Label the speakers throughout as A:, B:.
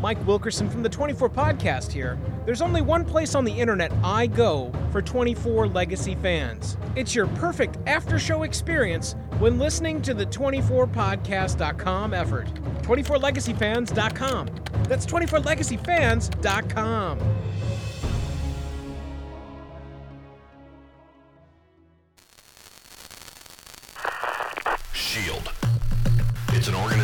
A: Mike Wilkerson from the 24 Podcast here. There's only one place on the internet I go for 24 Legacy fans. It's your perfect after show experience when listening to the 24podcast.com effort. 24legacyfans.com. That's 24legacyfans.com.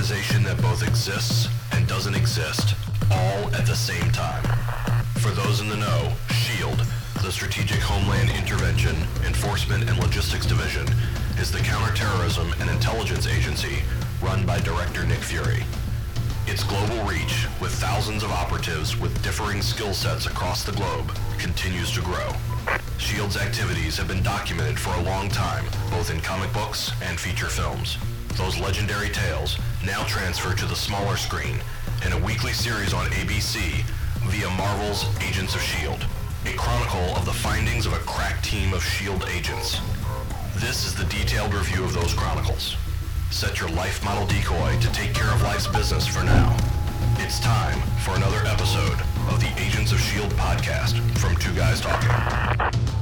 B: that both exists and doesn't exist, all at the same time. For those in the know, SHIELD, the Strategic Homeland Intervention, Enforcement and Logistics Division, is the counterterrorism and intelligence agency run by Director Nick Fury. Its global reach, with thousands of operatives with differing skill sets across the globe, continues to grow. SHIELD's activities have been documented for a long time, both in comic books and feature films. Those legendary tales now transfer to the smaller screen in a weekly series on ABC via Marvel's Agents of S.H.I.E.L.D., a chronicle of the findings of a crack team of S.H.I.E.L.D. agents. This is the detailed review of those chronicles. Set your life model decoy to take care of life's business for now. It's time for another episode of the Agents of S.H.I.E.L.D. podcast from Two Guys Talking.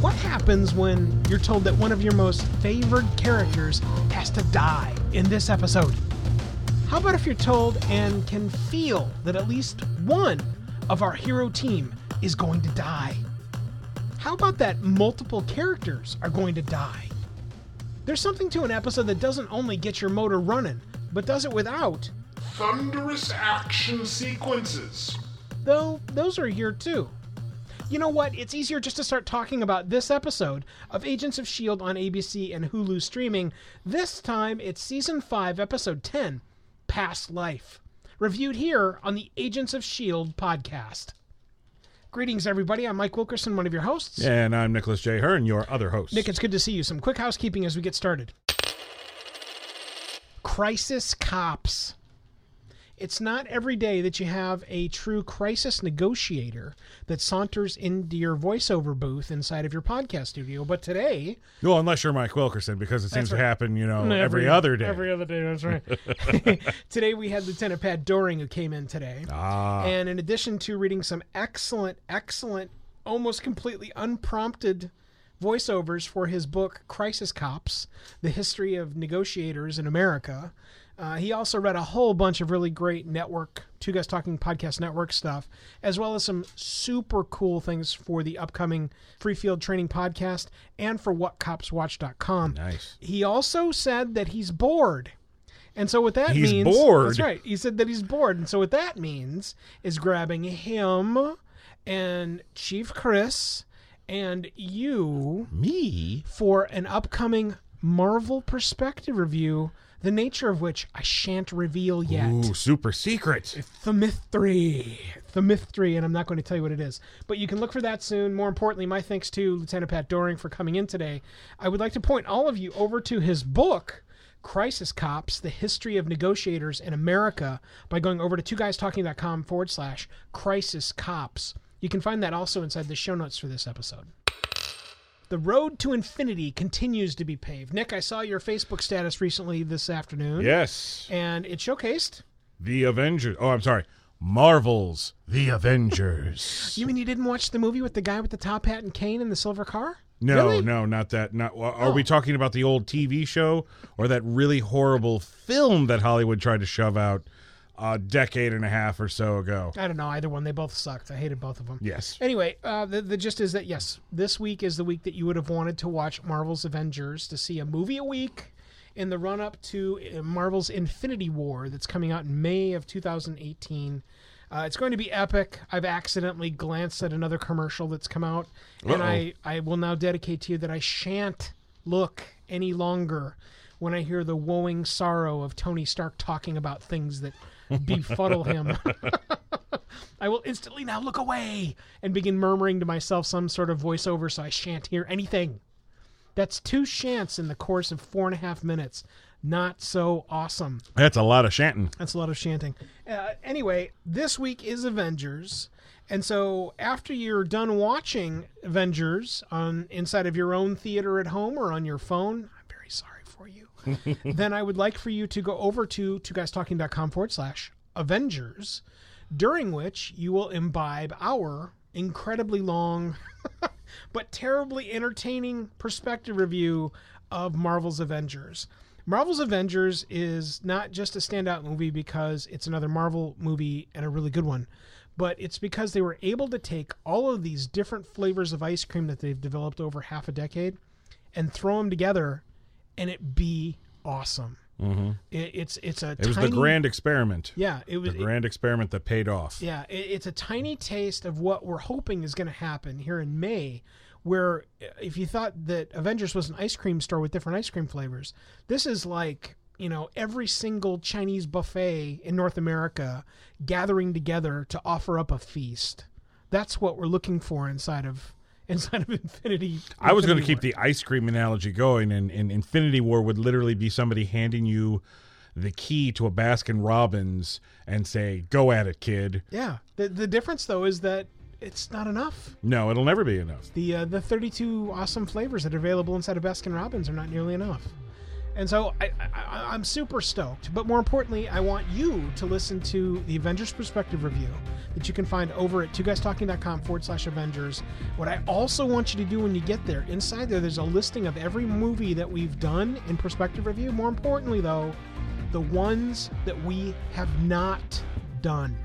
A: What happens when you're told that one of your most favored characters has to die in this episode? How about if you're told and can feel that at least one of our hero team is going to die? How about that multiple characters are going to die? There's something to an episode that doesn't only get your motor running, but does it without,
C: Thunderous action sequences.
A: though those are here too. You know what? It's easier just to start talking about this episode of Agents of S.H.I.E.L.D. on ABC and Hulu streaming. This time it's season 5, episode 10 Past Life. Reviewed here on the Agents of S.H.I.E.L.D. podcast. Greetings, everybody. I'm Mike Wilkerson, one of your hosts.
D: And I'm Nicholas J. Hearn, your other host.
A: Nick, it's good to see you. Some quick housekeeping as we get started. Crisis Cops. It's not every day that you have a true crisis negotiator that saunters into your voiceover booth inside of your podcast studio. But today,
D: well, unless you're Mike Wilkerson, because it seems
A: right.
D: to happen, you know, every, other day.
A: Every other day, that's right. today we had Lieutenant Pat Doring who came in today.
D: ah,
A: And in addition to reading some excellent, excellent, almost completely unprompted voiceovers for his book Crisis Cops The History of Negotiators in America, uh, he also read a whole bunch of really great network, Two Guys Talking Podcast Network stuff, as well as some super cool things for the upcoming Free Field Training Podcast and for WhatCopsWatch.com.
D: nice.
A: He also said that he's bored. And so what that
D: He's
A: means
D: bored?
A: That's right. He said that he's bored. And so what that means is grabbing him and Chief Chris and you
D: Me?
A: for an upcoming Marvel perspective review, the nature of which I shan't reveal yet.
D: Ooh, super secret.
A: the Themystery. Themystery, and I'm not going to tell you what it is. But you can look for that soon. More importantly, my thanks to Lieutenant Pat Doring for coming in today. I would like to point all of you over to his book, Crisis Cops, The History of Negotiators in America, by going over to twoguystalking.com forward slash crisis cops. You can find that also inside the show notes for this episode. The road to infinity continues to be paved. Nick, I saw your Facebook status recently this afternoon.
D: Yes.
A: And it showcased
D: The Avengers. Oh, I'm sorry. Marvel's The Avengers.
A: You mean you didn't watch the movie with the guy with the top hat and cane and the silver car?
D: no,
A: Really?
D: no, not that. Not. Are
A: Oh.
D: we talking about the old TV show or that really horrible film that Hollywood tried to shove out a decade and a half or so ago?
A: I don't know either one. They both sucked. I hated both of them.
D: Yes.
A: Anyway, uh, the, the gist is that yes, this week is the week that you would have wanted to watch Marvel's Avengers to see a movie a week in the run up to uh, Marvel's Infinity War that's coming out in May of 2018. Uh, it's going to be epic. I've accidentally glanced at another commercial that's come out, and
D: Uh-oh.
A: I, I will now dedicate to you that I shan't look any longer when I hear the woeing sorrow of Tony Stark talking about things that befuddle him. I will instantly now look away and begin murmuring to myself some sort of voiceover so I shan't hear anything. That's two shants in the course of four and a half minutes. Not so awesome.
D: That's a lot of shanting.
A: That's a lot of chanting. Uh, anyway, this week is Avengers. And so after you're done watching Avengers on inside of your own theater at home or on your phone, I'm very sorry for you. then I would like for you to go over to two guystalking.com forward slash Avengers, during which you will imbibe our incredibly long but terribly entertaining perspective review of Marvel's Avengers. Marvel's Avengers is not just a standout movie because it's another Marvel movie and a really good one, but it's because they were able to take all of these different flavors of ice cream that they've developed over half a decade and throw them together and it be awesome. Mm-hmm. It, it's it's a
D: It was the grand experiment.
A: yeah it was
D: The grand experiment that paid off.
A: yeah, it, it's a tiny taste of what we're hoping is going to happen here in May. Where if you thought that Avengers was an ice cream store with different ice cream flavors, this is like you know every single Chinese buffet in North America gathering together to offer up a feast. That's what we're looking for inside of inside of Infinity.
D: I was going to keep the ice cream analogy going, and, and Infinity War would literally be somebody handing you the key to a Baskin Robbins and say, "Go at it, kid."
A: yeah. The the difference though is that it's not enough.
D: No, it'll never be enough.
A: the uh, the 32 awesome flavors that are available inside of Baskin Robbins are not nearly enough. And so I, I, I'm super stoked. But more importantly, I want you to listen to the Avengers Perspective review that you can find over at twoguystalking.com forward slash Avengers. What I also want you to do when you get there, inside there, there's a listing of every movie that we've done in Perspective review. More importantly, though, the ones that we have not done.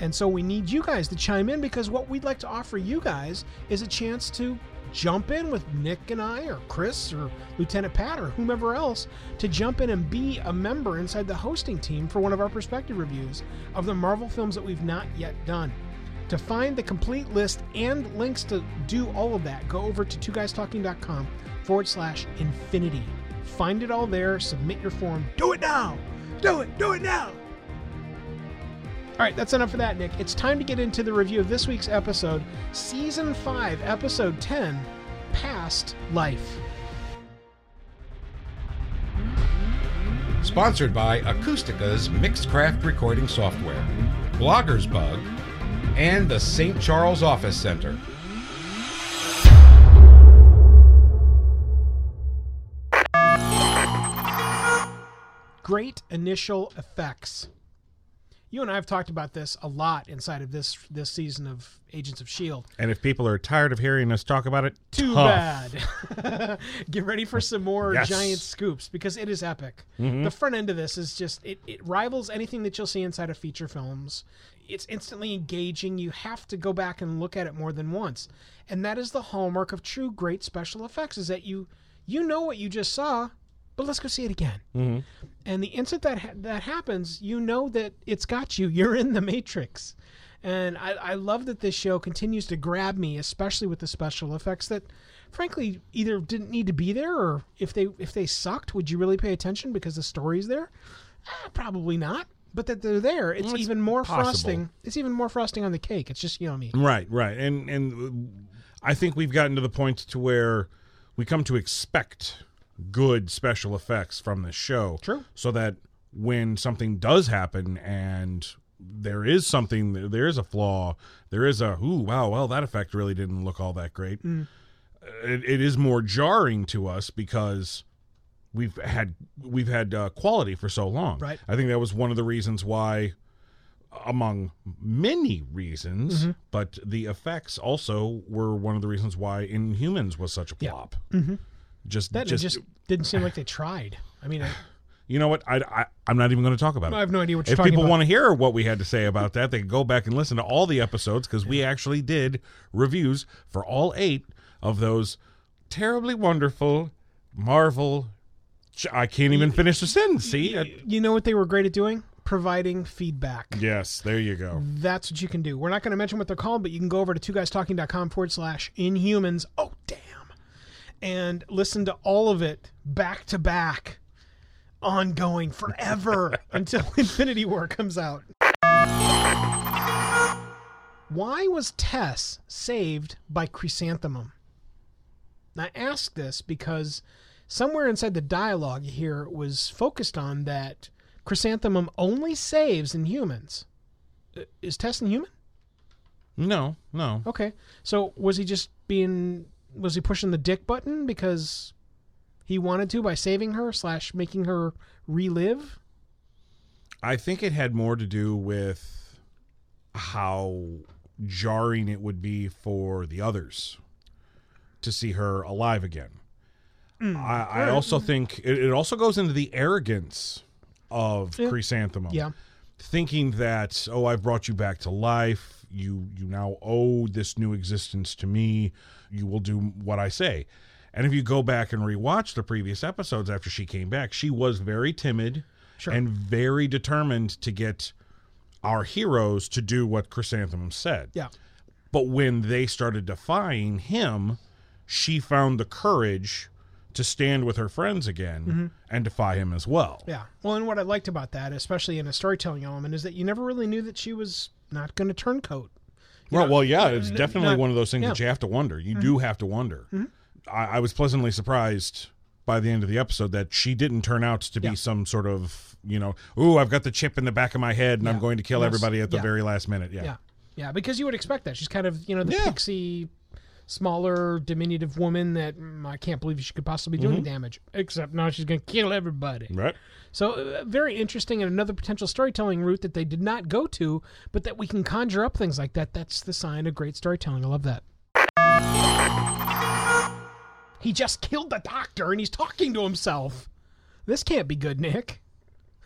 A: And so we need you guys to chime in because what we'd like to offer you guys is a chance to jump in with Nick and I, or Chris, or Lieutenant Pat, or whomever else, to jump in and be a member inside the hosting team for one of our perspective reviews of the Marvel films that we've not yet done. To find the complete list and links to do all of that, go over to twoguystalking.com forward slash infinity. Find it all there, submit your form. Do it now! Do it! Do it now! All right, that's enough for that, Nick. It's time to get into the review of this week's episode, Season 5, Episode 10 Past Life.
E: Sponsored by Acoustica's Mixcraft Recording Software, Blogger's Bug, and the St. Charles Office Center.
A: Great initial effects. You and I have talked about this a lot inside of this this season of Agents of Shield.
D: And if people are tired of hearing us talk about it,
A: Too
D: tough.
A: bad. Get ready for some more
D: Yes.
A: giant scoops because it is epic. Mm-hmm. The front end of this is just it, it rivals anything that you'll see inside of feature films. It's instantly engaging. You have to go back and look at it more than once. And that is the hallmark of true great special effects is that you you know what you just saw, but let's go see it again. And the instant that ha- that happens, you know that it's got you. You're in the matrix. And I, I love that this show continues to grab me, especially with the special effects that, frankly, either didn't need to be there, or if they if they sucked, would you really pay attention because the story's there? Ah, probably not. But that they're there, it's,
D: Well, it's
A: even more
D: possible.
A: frosting. It's even more frosting on the cake. It's just yummy.
D: Right, right. And and I think we've gotten to the point to where we come to expect good special effects from this show.
A: True.
D: So that when something does happen and there is something there is a flaw, there is a ooh wow, well that effect really didn't look all that great.
A: Mm.
D: It, it is more jarring to us because we've had we've had uh, quality for so long.
A: Right.
D: I think that was one of the reasons why among many reasons,
A: Mm-hmm.
D: but the effects also were one of the reasons why Inhumans was such a
A: Yeah.
D: flop. Mm-hmm. Just,
A: That
D: just,
A: just, didn't seem like they tried. I mean, I,
D: you know what? I, I, I'm not even going to talk about it.
A: I have no idea what you're
D: if people want to hear what we had to say about that, they can go back and listen to all the episodes because we actually did reviews for all eight of those terribly wonderful Marvel. I can't even finish the sentence. See?
A: You know what they were great at doing? Providing feedback.
D: yes, there you go.
A: That's what you can do. We're not going to mention what they're called, but you can go over to two guystalking.com forward slash inhumans. Oh, damn. And listen to all of it back to back, ongoing forever until Infinity War comes out. Why was Tess saved by Chrysanthemum? And I ask this because somewhere inside the dialogue here was focused on that Chrysanthemum only saves Inhumans. Is Tess inhuman?
D: No, no.
A: Okay. So was he just being was he pushing the dick button because he wanted to by saving her slash making her relive?
D: I think it had more to do with how jarring it would be for the others to see her alive again.
A: Hmm.
D: I, I also think it, it also goes into the arrogance of
A: Yeah.
D: Chrysanthemum.
A: Yeah.
D: Thinking that, oh, I've brought you back to life. You you now owe this new existence to me. You will do what I say. And if you go back and rewatch the previous episodes after she came back, she was very timid
A: Sure.
D: and very determined to get our heroes to do what Chrysanthemum said.
A: Yeah.
D: But when they started defying him, she found the courage to stand with her friends again and defy him as well.
A: Mm-hmm. Yeah. Well, and what I liked about that, especially in a storytelling element, is that you never really knew that she was not going to turncoat.
D: Well, well, yeah, it's definitely
A: not-
D: one of those things
A: yeah. Mm-hmm.
D: that you have to wonder. You do have to wonder. I, I was pleasantly surprised by the end of the episode that she didn't turn out to be
A: Yeah.
D: some sort of, you know, ooh, I've got the chip in the back of my head and I'm going to kill
A: Yes.
D: everybody at the
A: Yeah.
D: very last minute. Yeah.
A: Yeah. Yeah, because you would expect that. She's kind of, you know, the
D: Yeah.
A: pixie, smaller, diminutive woman that mm, I can't believe she could possibly do
D: Mm-hmm.
A: any damage. Except now she's going to kill everybody.
D: Right?
A: So, uh, very interesting and another potential storytelling route that they did not go to, but that we can conjure up things like that. That's the sign of great storytelling. I love that. He just killed the doctor and he's talking to himself. This can't be good, Nick.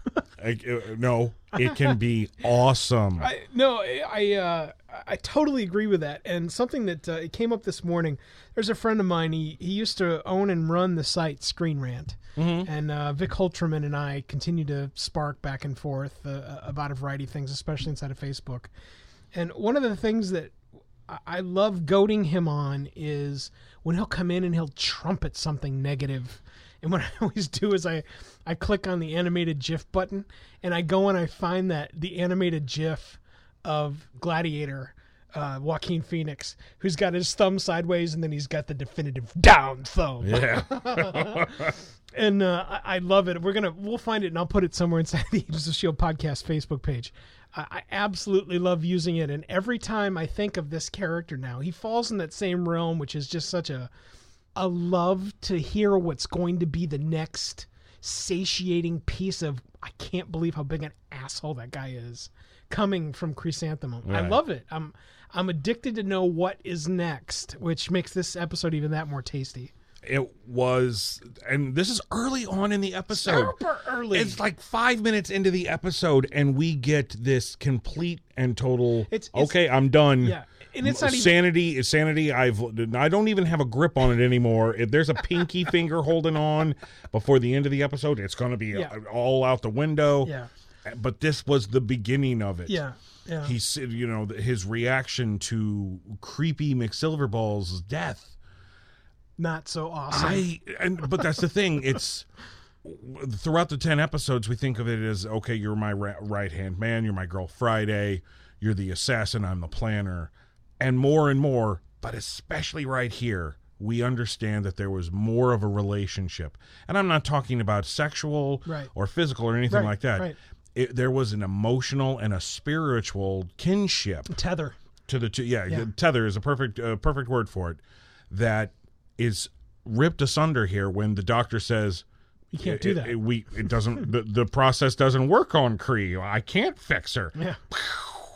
D: I, uh, no, it can be awesome.
A: I, no, I uh, I totally agree with that. And something that uh, it came up this morning. There's a friend of mine. He he used to own and run the site Screen Rant, and uh, Vic Holtreman and I continue to spark back and forth uh, about a variety of things, especially inside of Facebook. And one of the things that I love goading him on is when he'll come in and he'll trumpet something negative. And what I always do is I, I click on the animated GIF button and I go and I find that the animated GIF of Gladiator, uh, Joaquin Phoenix, who's got his thumb sideways and then he's got the definitive down thumb
D: yeah.
A: and uh, I, I love it. We're gonna we'll find it and I'll put it somewhere inside the Agents of Shield podcast Facebook page. I, I absolutely love using it, and every time I think of this character now, he falls in that same realm, which is just such a a love to hear what's going to be the next satiating piece of I can't believe how big an asshole that guy is coming from Chrysanthemum. I love it. I'm I'm addicted to know what is next, which makes this episode even that more tasty.
D: It was, and this is early on in the episode.
A: Super early.
D: It's like five minutes into the episode, and we get this complete and total.
A: It's- it's-
D: okay, I'm done.
A: Yeah, and it's not even-
D: sanity. Sanity. I've. I don't even have a grip on it anymore. If there's a pinky finger holding on before the end of the episode, it's going to be
A: Yeah.
D: uh, all out the window.
A: Yeah.
D: But this was the beginning of it.
A: Yeah, yeah.
D: He said, you know, his reaction to creepy McSilverball's death.
A: not so awesome.
D: I and but that's the thing. It's throughout the ten episodes, we think of it as okay. You're my ra- right hand man. You're my girl Friday. You're the assassin. I'm the planner, and more and more. But especially right here, we understand that there was more of a relationship, and I'm not talking about sexual
A: Right.
D: or physical or anything
A: Right,
D: like that.
A: right.
D: It, there was an emotional and a spiritual kinship
A: Tether.
D: to the two. Yeah,
A: Yeah.
D: tether is a perfect uh, perfect word for it. That is ripped asunder here when the doctor says
A: You can't do
D: it-
A: that.
D: it- we it doesn't the, the process doesn't work on Kree. I can't fix her.
A: yeah.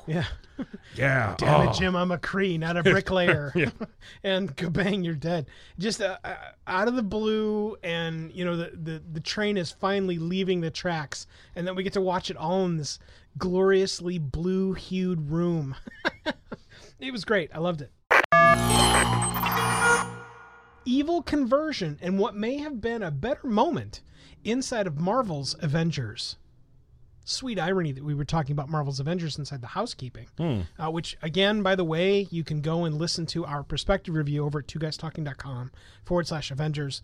A: Yeah.
D: Yeah.
A: Damn
D: oh.
A: it, Jim. I'm a Kree, not a bricklayer. and kabang, you're dead. Just uh, uh, out of the blue, and you know the, the the train is finally leaving the tracks, and then we get to watch it all in this gloriously blue-hued room. it was great. I loved it. Evil conversion and what may have been a better moment inside of Marvel's Avengers sweet irony that we were talking about Marvel's Avengers inside the housekeeping, uh, which again, by the way, you can go and listen to our perspective review over at twoguystalking.com forward slash Avengers.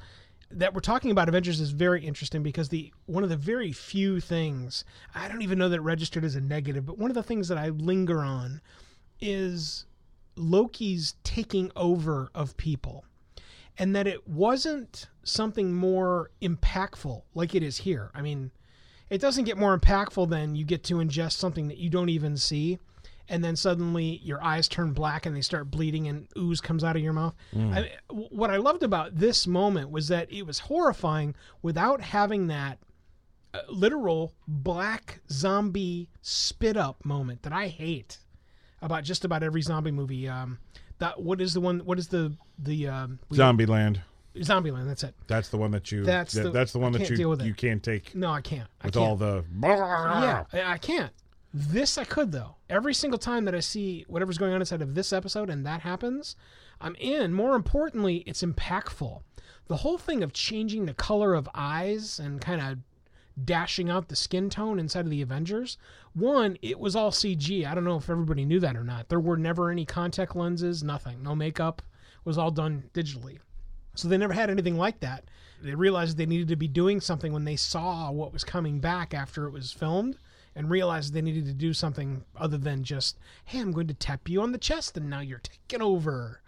A: That we're talking about Avengers is very interesting because the one of the very few things I don't even know that registered as a negative, but one of the things that I linger on is Loki's taking over of people and that it wasn't something more impactful like it is here. I mean, it doesn't get more impactful than you get to ingest something that you don't even see, and then suddenly your eyes turn black and they start bleeding and ooze comes out of your mouth. I, what I loved about this moment was that it was horrifying without having that a literal black zombie spit up moment that I hate about just about every zombie movie. Um, that what is the one? What is the the um, we-
D: Zombieland.
A: Zombieland? That's it.
D: That's the one that you.
A: That's the-
D: that's the one that
A: can't
D: you
A: deal with it.
D: you can't take
A: No, I can't. I
D: with
A: can't.
D: all the.
A: Yeah, I I can't. This I could though. Every single time that I see whatever's going on inside of this episode and that happens, I'm in. More importantly, it's impactful. The whole thing of changing the color of eyes and kind of dashing out the skin tone inside of the Avengers. One, it was all CG. I don't know if everybody knew that or not. There were never any contact lenses, nothing. No makeup. It was all done digitally. So they never had anything like that. They realized they needed to be doing something when they saw what was coming back after it was filmed and realized they needed to do something other than just, hey, I'm going to tap you on the chest and now you're taking over.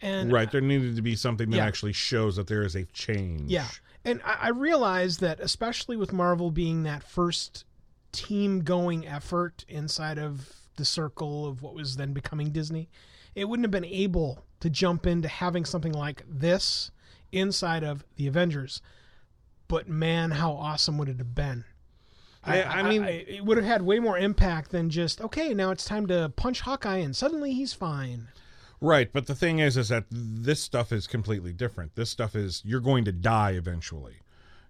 A: And
D: Right, there needed to be something that
A: Yeah.
D: actually shows that there is a change.
A: yeah. And I, I realized that, especially with Marvel being that first team going effort inside of the circle of what was then becoming Disney, it wouldn't have been able to jump into having something like this inside of the Avengers. But man, how awesome would it have been?
D: I- I mean-
A: it would have had way more impact than just okay. Now it's time to punch Hawkeye, and suddenly he's fine.
D: Right, but the thing is, is that this stuff is completely different. This stuff is you're going to die eventually.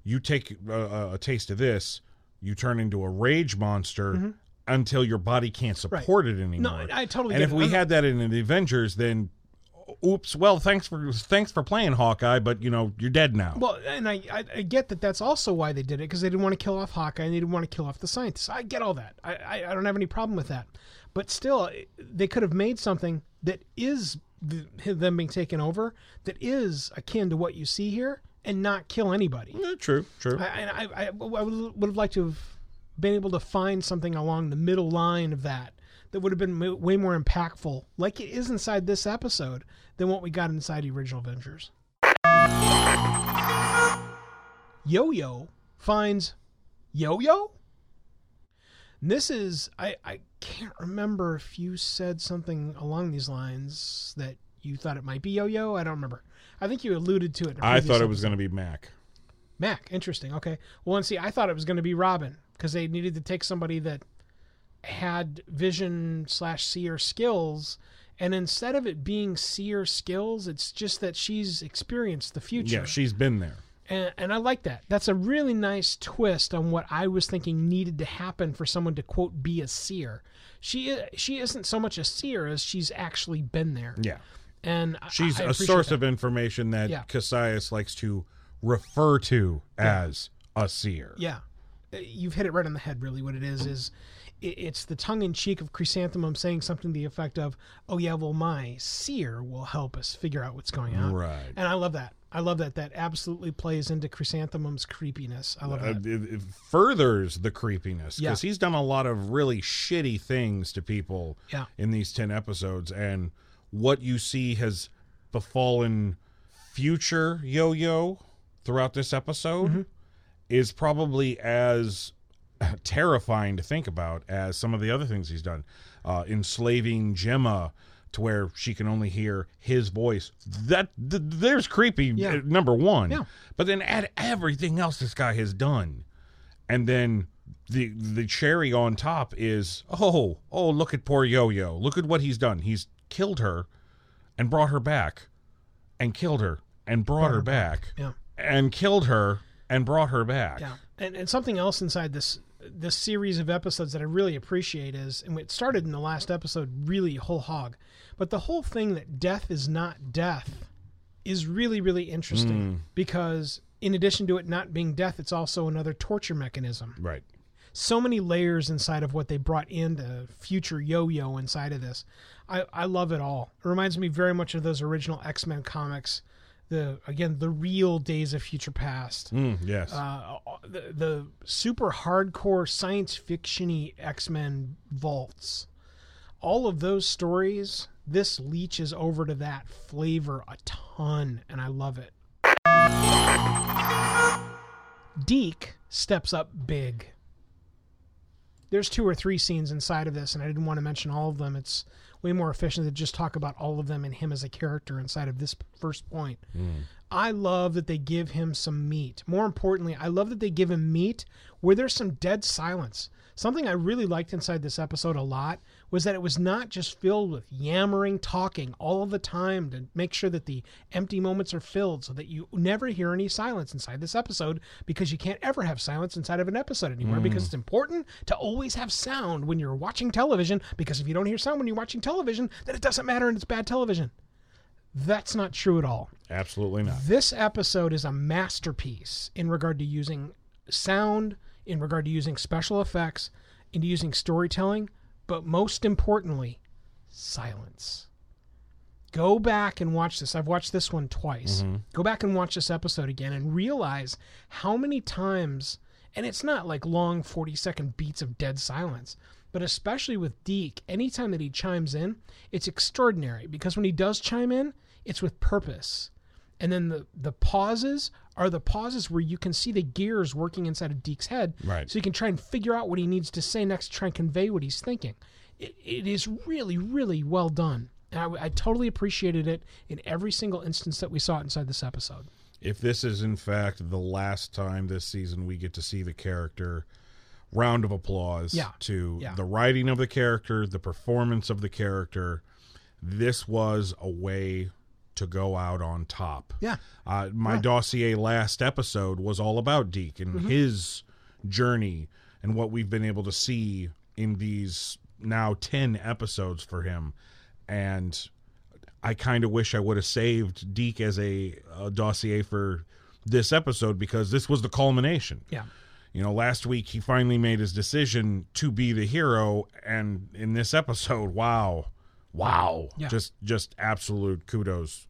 D: You take a, a taste of this, you turn into a rage monster mm-hmm. until your body can't support it anymore.
A: No, I totally
D: And if
A: it.
D: we
A: I'm-
D: had that in the Avengers, then oops. Well, thanks for thanks for playing Hawkeye, but you know you're dead now.
A: Well, and I, I, I get that that's also why they did it because they didn't want to kill off Hawkeye and they didn't want to kill off the scientists. I get all that. I, I, I don't have any problem with that. But still, eh, they could have made something that is the, them being taken over that is akin to what you see here and not kill anybody.
D: Yeah, true, true.
A: I, and I, I, I would would have liked to have been able to find something along the middle line of that that would have been way more impactful, like it is inside this episode, than what we got inside the original Avengers. Yo Yo finds Yo Yo. This is I I can't remember if you said something along these lines that you thought it might be Yo Yo. I don't remember. I think you alluded to it.
D: I thought it was going to be Mack.
A: Mack, interesting. Okay. Well, and see, I thought it was going to be Robin because they needed to take somebody that had vision slash seer skills, and instead of it being seer skills, it's just that she's experienced the future.
D: Yeah, she's been there.
A: and, and I like that. That's a really nice twist on what I was thinking needed to happen for someone to quote be a seer. She she isn't so much a seer as she's actually been there.
D: Yeah.
A: And
D: She's
A: I
D: a
A: appreciate
D: source
A: that.
D: of information that
A: Yeah.
D: Kasius likes to refer to as a seer.
A: Yeah, Uh, you've hit it right on the head. Really, what it is is i- it's the tongue in cheek of Chrysanthemum saying something to the effect of, "Oh yeah, well my seer will help us figure out what's going on."
D: Right.
A: And I love that. I love that. That absolutely plays into Chrysanthemum's creepiness. I love
D: Uh,
A: that.
D: it, it furthers the creepiness
A: Yeah.
D: because he's done a lot of really shitty things to people
A: Yeah.
D: in these 10 episodes and what you see has befallen future yo-yo throughout this episode
A: Mm-hmm.
D: is probably as terrifying to think about as some of the other things he's done. Uh, enslaving jemma to where she can only hear his voice. That th- there's creepy
A: Yeah.
D: uh, number one.
A: Yeah.
D: but then add everything else this guy has done. And then the the cherry on top is oh oh look at poor yo-yo. Look at what he's done. He's killed her and brought her back and killed her and brought, her back,
A: Yeah.
D: and killed her and brought her back.
A: Yeah, and and something else inside this this series of episodes that I really appreciate is, and it started in the last episode, really whole hog, but the whole thing that death is not death is really really interesting hmm. because in addition to it not being death, it's also another torture mechanism.
D: right
A: So many layers inside of what they brought into future yo-yo inside of this. I I love it all. It reminds me very much of those original X Men comics. The again the real Days of Future Past
D: Mm, yes
A: uh, the, the super hardcore science fictiony X-Men vaults. All of those stories, this leeches over to that flavor a ton, and I love it. Deke steps up big. There's two or three scenes inside of this, and I didn't want to mention all of them. It's way more efficient to just talk about all of them and him as a character inside of this first point. Hmm. I love that they give him some meat. More importantly, I love that they give him meat where there's some dead silence. Something I really liked inside this episode a lot was that it was not just filled with yammering, talking all of the time to make sure that the empty moments are filled so that you never hear any silence inside this episode because you can't ever have silence inside of an episode anymore because mm. it's important to always have sound when you're watching television because if you don't hear sound when you're watching television, then it doesn't matter and it's bad television. That's not true at all.
D: Absolutely not.
A: This episode is a masterpiece in regard to using sound, in regard to using special effects, into using storytelling, but most importantly, silence. Go back and watch this. I've watched this one twice. Mm-hmm. Go back and watch this episode again and realize how many times, and it's not like long 40 second beats of dead silence, but especially with Deke, anytime that he chimes in, it's extraordinary because when he does chime in, it's with purpose. And then the, the pauses are the pauses where you can see the gears working inside of Deke's head.
D: Right.
A: So you can try and figure out what he needs to say next to try and convey what he's thinking. It, it is really, really well done. And I, I totally appreciated it in every single instance that we saw it inside this episode.
D: if this is in fact the last time this season we get to see the character round of applause
A: Yeah.
D: to
A: Yeah.
D: the writing of the character the performance of the character this was a way to go out on top
A: Yeah.
D: uh, my dossier last episode was all about Deke and
A: Mm-hmm.
D: his journey and what we've been able to see in these now 10 episodes for him and I kind of wish I would have saved Deke as a, a dossier for this episode because this was the culmination.
A: Yeah.
D: You know, last week he finally made his decision to be the hero, and in this episode, wow, wow,
A: Yeah.
D: just just absolute kudos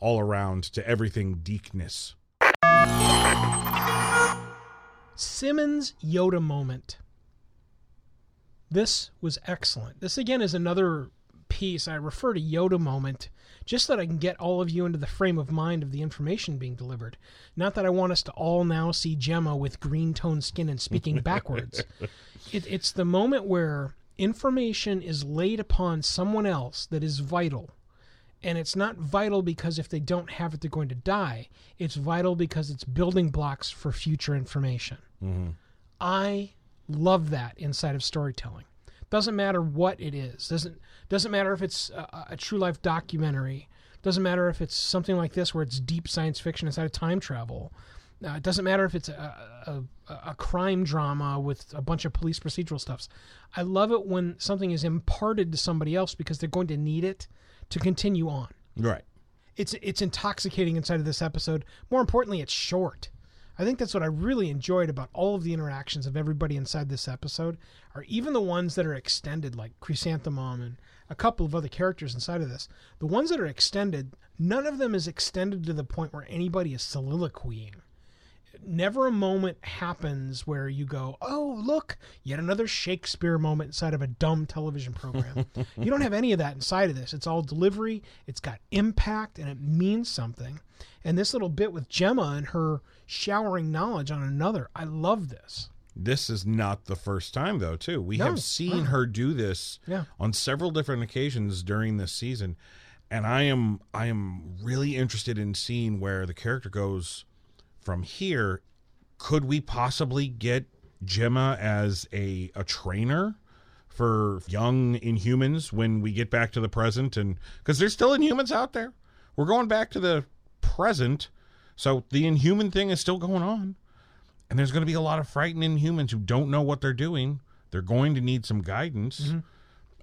D: all around to everything deekness.
A: Simmons Yoda moment. This was excellent. This again is another piece. I refer to Yoda moment just so that I can get all of you into the frame of mind of the information being delivered. Not that I want us to all now see Jemma with green toned skin and speaking backwards. It, it's the moment where information is laid upon someone else that is vital. And it's not vital because if they don't have it, they're going to die. It's vital because it's building blocks for future information. I love that inside of storytelling. Doesn't matter what it is. Doesn't doesn't matter if it's a, a true life documentary. Doesn't matter if it's something like this where it's deep science fiction inside of time travel. Uh, it doesn't matter if it's a, a, a crime drama with a bunch of police procedural stuffs. I love it when something is imparted to somebody else because they're going to need it to continue on
D: Right.
A: it's it's intoxicating inside of this episode. More importantly, it's short. I think that's what I really enjoyed about all of the interactions of everybody inside this episode, are even the ones that are extended, like Chrysanthemum and a couple of other characters inside of this. The ones that are extended, none of them is extended to the point where anybody is soliloquying never a moment happens where you go, "Oh, look, yet another Shakespeare moment inside of a dumb television program." you don't have any of that inside of this. It's all delivery. It's got impact, and it means something. And this little bit with Jemma and her showering knowledge on another, I love this.
D: This is not the first time, though. Too, we
A: No.
D: have seen her do this
A: Yeah.
D: on several different occasions during this season, and I am I am really interested in seeing where the character goes from here. Could we possibly get Jemma as a a trainer for young Inhumans when we get back to the present? And because there's still Inhumans out there, we're going back to the present, so the Inhuman thing is still going on. And there's going to be a lot of frightened Inhumans who don't know what they're doing. They're going to need some guidance. Mm-hmm.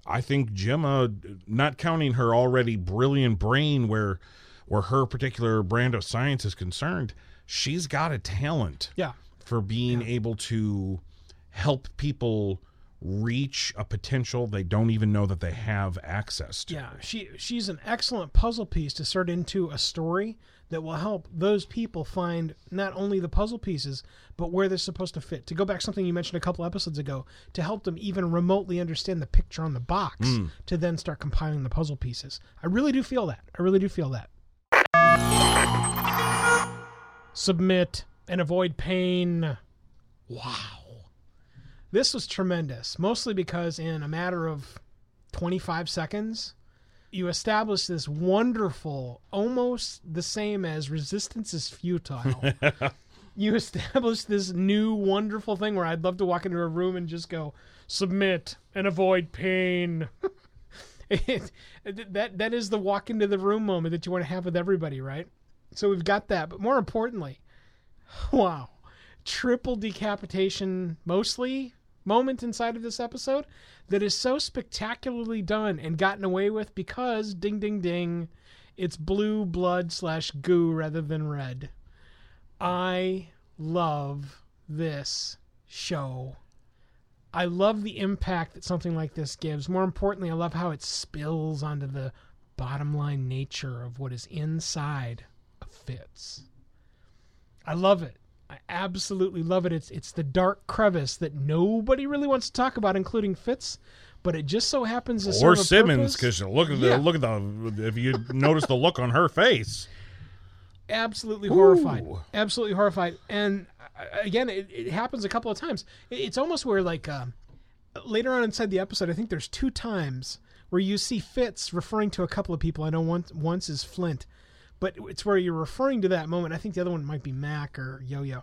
D: I think Jemma, not counting her already brilliant brain where where her particular brand of science is concerned, she's got a talent
A: Yeah.
D: for being able to help people reach a potential they don't even know that they have access to.
A: Yeah, she she's an excellent puzzle piece to sort into a story that will help those people find not only the puzzle pieces but where they're supposed to fit. To go back something you mentioned a couple episodes ago, to help them even remotely understand the picture on the box hmm. to then start compiling the puzzle pieces. I really do feel that. I really do feel that. Submit and avoid pain. Wow. This was tremendous, mostly because in a matter of 25 seconds, you establish this wonderful, almost the same as resistance is futile. you establish this new wonderful thing where I'd love to walk into a room and just go submit and avoid pain. it, that that is the walk into the room moment that you want to have with everybody, right? So we've got that, but more importantly, wow, triple decapitation mostly moment inside of this episode that is so spectacularly done and gotten away with because ding ding ding, it's blue blood slash goo rather than red. I love this show. I love the impact that something like this gives. More importantly, I love how it spills onto the bottom line nature of what is inside of Fitz. I love it. I absolutely love it. It's it's the dark crevice that nobody really wants to talk about, including Fitz. But it just so happens to
D: or Simmons, because look at the
A: Yeah.
D: look at the if you notice the look on her face.
A: absolutely horrified
D: Ooh.
A: absolutely horrified and uh, again it, it happens a couple of times it's almost where like um, later on inside the episode i think there's two times where you see fitz referring to a couple of people i know once once is flint but it's where you're referring to that moment i think the other one might be mack or yo-yo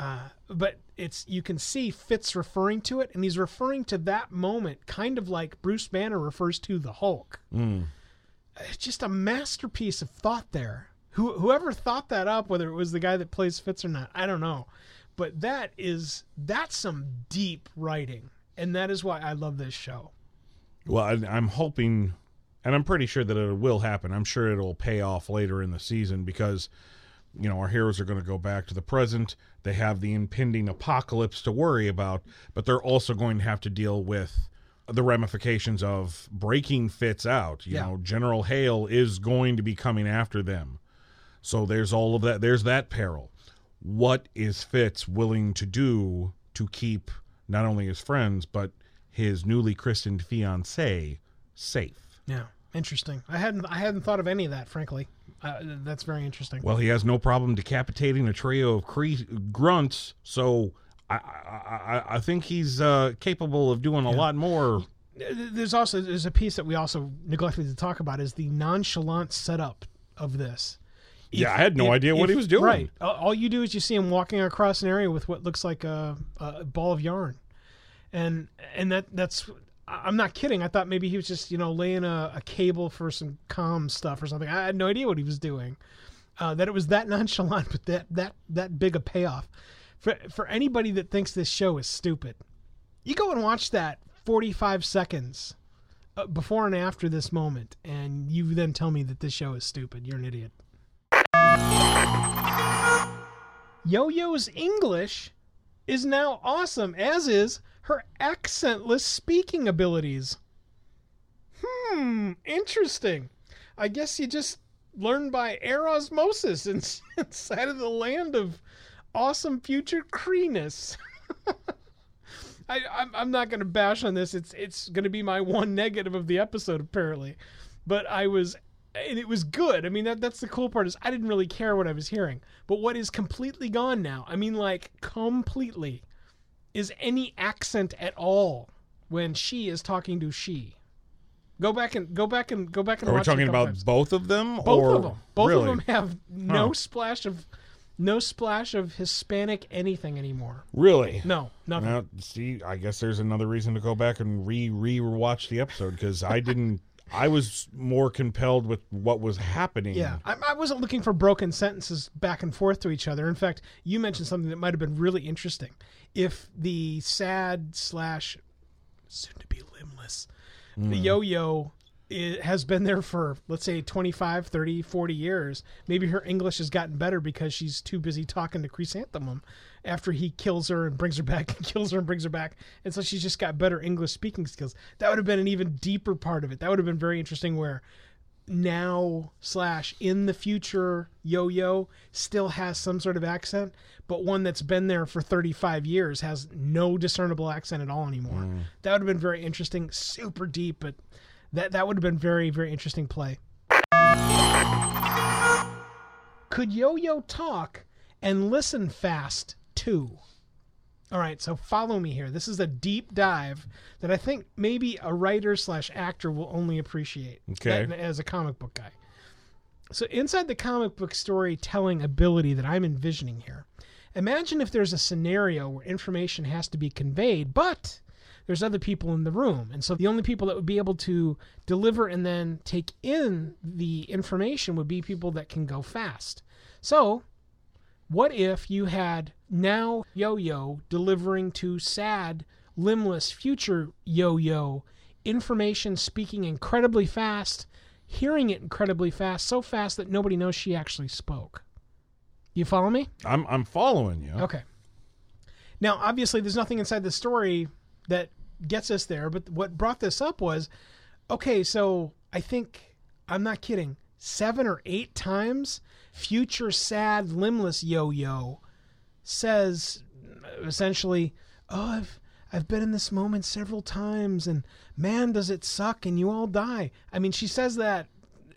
A: uh, but it's you can see fitz referring to it and he's referring to that moment kind of like bruce banner refers to the hulk it's just a masterpiece of thought there. Who, whoever thought that up, whether it was the guy that plays Fitz or not, I don't know. But that is that's some deep writing, and that is why I love this show.
D: Well, I, I'm hoping, and I'm pretty sure that it will happen. I'm sure it'll pay off later in the season because, you know, our heroes are going to go back to the present. They have the impending apocalypse to worry about, but they're also going to have to deal with the ramifications of breaking Fitz out. You
A: Yeah.
D: know, General Hale is going to be coming after them. So there's all of that. There's that peril. What is Fitz willing to do to keep not only his friends but his newly christened fiancee safe?
A: Yeah, interesting. I hadn't I hadn't thought of any of that, frankly. Uh, that's very interesting.
D: Well, he has no problem decapitating a trio of cre- grunts, so I, I, I, I think he's uh, capable of doing a lot more.
A: There's also there's a piece that we also neglected to talk about is the nonchalant setup of this.
D: Yeah, I had no idea what he was doing.
A: Right. All- All you do is you see him walking across an area with what looks like a, a ball of yarn, and and that that's. I'm not kidding. I thought maybe he was just you know laying a, a cable for some comm stuff or something. I had no idea what he was doing. Uh, that it was that nonchalant, but that that that big a payoff. For for anybody that thinks this show is stupid, you go and watch that 45 seconds uh, before and after this moment, and you then tell me that this show is stupid. You're an idiot. Yo Yo's English is now awesome, as is her accentless speaking abilities. Hmm, interesting. I guess you just learn by air osmosis inside of the land of awesome future Kreeness. I, I'm, I'm not going to bash on this. It's it's going to be my one negative of the episode, apparently. But I was, and it was good. I mean, that that's the cool part is I didn't really care what I was hearing. But what is completely gone now? I mean, like completely, is any accent at all when she is talking to she. Go back and go back and go back and
D: Are we talking about
A: times.
D: both of them?
A: both
D: or
A: of them? Both
D: really?
A: of them have no
D: Huh.
A: splash of no splash of Hispanic anything anymore.
D: Really?
A: No, nothing.
D: Well, see, I guess there's another reason to go back and re re watch the episode because I didn't. I was more compelled with what was happening.
A: Yeah, I, I wasn't looking for broken sentences back and forth to each other. In fact, you mentioned something that might have been really interesting. If the sad slash soon to be limbless, the yo-yo i- has been there for let's say 25 30 40 years maybe her english has gotten better because she's too busy talking to chrysanthemum after he kills her and brings her back and kills her and brings her back. And so she's just got better english speaking skills. That would have been an even deeper part of it. That would have been very interesting where now slash in the future yo-yo still has some sort of accent but one that's been there for 35 years has no discernible accent at all anymore. Mm. That would have been very interesting super deep but that that would have been very very interesting play. Could yo-yo talk and listen fast too All right, so follow me here. This is a deep dive that I think maybe a writer slash actor will only appreciate.
D: Okay.
A: that- As a comic book guy. So inside the comic book storytelling ability that I'm envisioning here, imagine if there's a scenario where information has to be conveyed, but there's other people in the room. And so the only people that would be able to deliver and then take in the information would be people that can go fast. So what if you had now Yo Yo delivering to sad, limbless future Yo Yo information speaking incredibly fast, hearing it incredibly fast, so fast that nobody knows she actually spoke? You follow me?
D: I'm I'm following you.
A: Okay. Now, obviously, there's nothing inside the story that gets us there, but what brought this up was okay, so I think, I'm not kidding, seven or eight times, future sad, limbless yo yo says essentially, Oh, I've. I've been in this moment several times, and man, does it suck, and you all die. I mean, she says that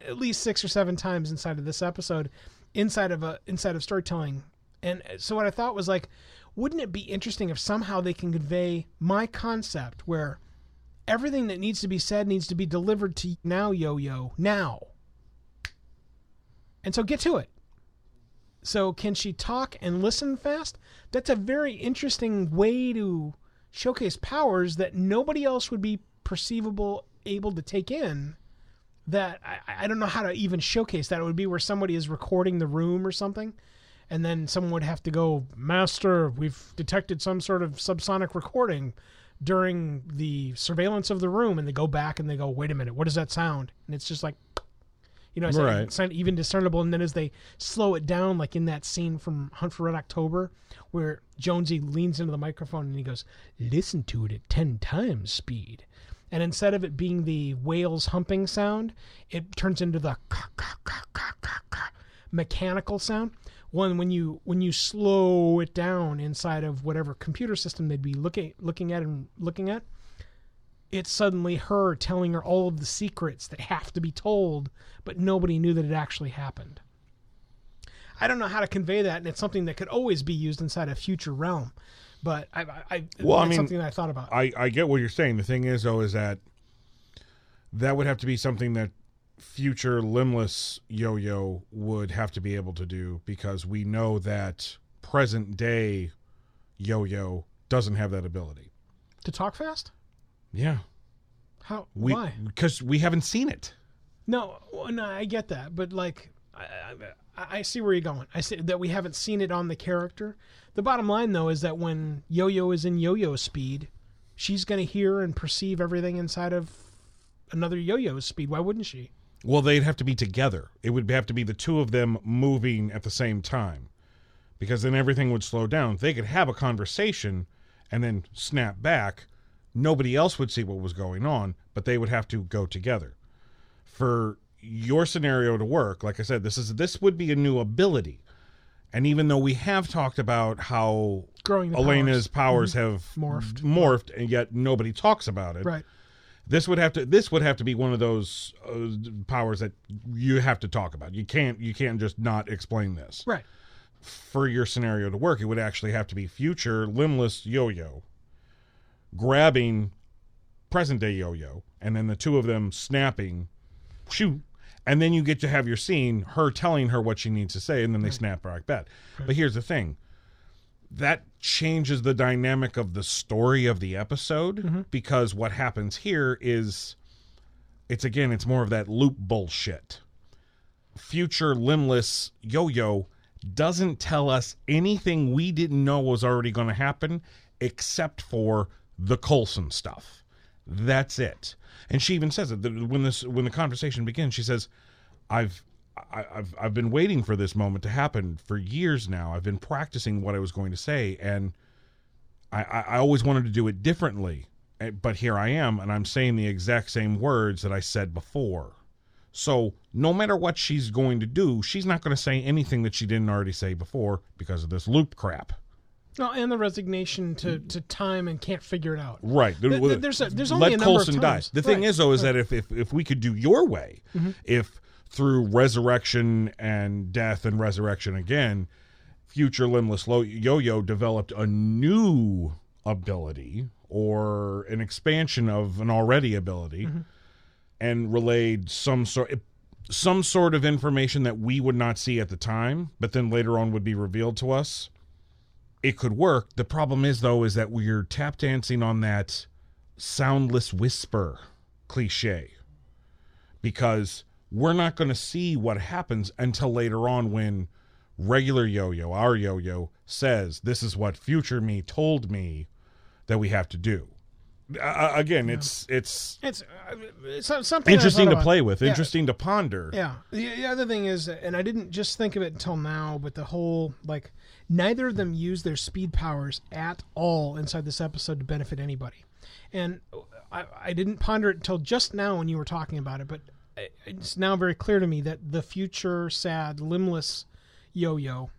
A: at least six or seven times inside of this episode, inside of a inside of storytelling. And so what I thought was like, wouldn't it be interesting if somehow they can convey my concept where everything that needs to be said needs to be delivered to now yo yo now. And so get to it. So can she talk and listen fast? That's a very interesting way to showcase powers that nobody else would be perceivable able to take in that I, I don't know how to even showcase that. It would be where somebody is recording the room or something, and then someone would have to go, Master, we've detected some sort of subsonic recording during the surveillance of the room, and they go back and they go, Wait a minute, what does that sound? And it's just like, you know, it's,
D: Right.
A: it's not even discernible. And then as they slow it down, like in that scene from Hunt for Red October, where Jonesy leans into the microphone and he goes, "Listen to it at ten times speed." And instead of it being the whales humping sound, it turns into the ka, ka, ka, mechanical sound. One when you when you slow it down inside of whatever computer system they'd be looking looking at and looking at, it's suddenly her telling her all of the secrets that have to be told, but nobody knew that it actually happened. I don't know how to convey that, and it's something that could always be used inside a future realm. But I, I,
D: Well, I mean,
A: something that I thought about.
D: I, I get what you're saying. The thing is, though, is that that would have to be something that future limbless yo-yo would have to be able to do because we know that present day yo-yo doesn't have that ability.
A: to talk fast?
D: Yeah,
A: How?
D: we
A: why?
D: because we haven't seen it.
A: No, no, I get that, but like, I, I, I see where you're going. I see that we haven't seen it on the character. The bottom line, though, is that when Yo-Yo is in Yo-Yo speed, she's going to hear and perceive everything inside of another Yo-Yo speed. Why wouldn't she?
D: Well, they'd have to be together. It would have to be the two of them moving at the same time because then everything would slow down. They could have a conversation and then snap back. Nobody else would see what was going on, but they would have to go together. For your scenario to work, like I said, this is this would be a new ability. And even though we have talked about how
A: Growing
D: Elena's
A: powers. Mm-hmm.
D: powers, have
A: Morphed.
D: morphed, and yet nobody talks about it.
A: Right.
D: This would have to this would have to be one of those uh, powers that you have to talk about. You can't you can't just not explain this.
A: Right.
D: For your scenario to work, it would actually have to be future limbless yo-yo grabbing present day yo-yo and then the two of them snapping shoot and then you get to have your scene her telling her what she needs to say and then they snap back back. But here's the thing. That changes the dynamic of the story of the episode mm-hmm. because what happens here is it's again it's more of that loop bullshit. Future limbless yo-yo doesn't tell us anything we didn't know was already going to happen except for the Coulson stuff that's it and she even says it when this when the conversation begins she says i've I, I've I've been waiting for this moment to happen for years now. I've been practicing what I was going to say, and I, I, I always wanted to do it differently. Eh, But here I am, and I'm saying the exact same words that I said before. So no matter what she's going to do, she's not going to say anything that she didn't already say before because of this loop crap.
A: No, and the resignation to, to time and can't figure it out.
D: Right.
A: Th- th- there's a- there's only
D: Let
A: a number of
D: Coulson die. The thing
A: Right, Mm-hmm.
D: is, though, is that if, if if we could do your way, if through resurrection and death and resurrection again, future limbless Lo- yo-yo developed a new ability or an expansion of an already ability and relayed some sort some sort of information that we would not see at the time but then later on would be revealed to us it could work. The problem is though is that we're tap dancing on that soundless whisper cliche because we're not going to see what happens until later on when regular yo-yo our yo-yo says this is what future me told me that we have to do. Uh, again it's it's
A: It's, uh, it's something
D: interesting to play with
A: Yeah.
D: interesting to ponder.
A: Yeah. The, the other thing is, and I didn't just think of it until now, but the whole like neither of them use their speed powers at all inside this episode to benefit anybody, and I, I didn't ponder it until just now when you were talking about it, but it's now very clear to me that the future sad limbless yo-yo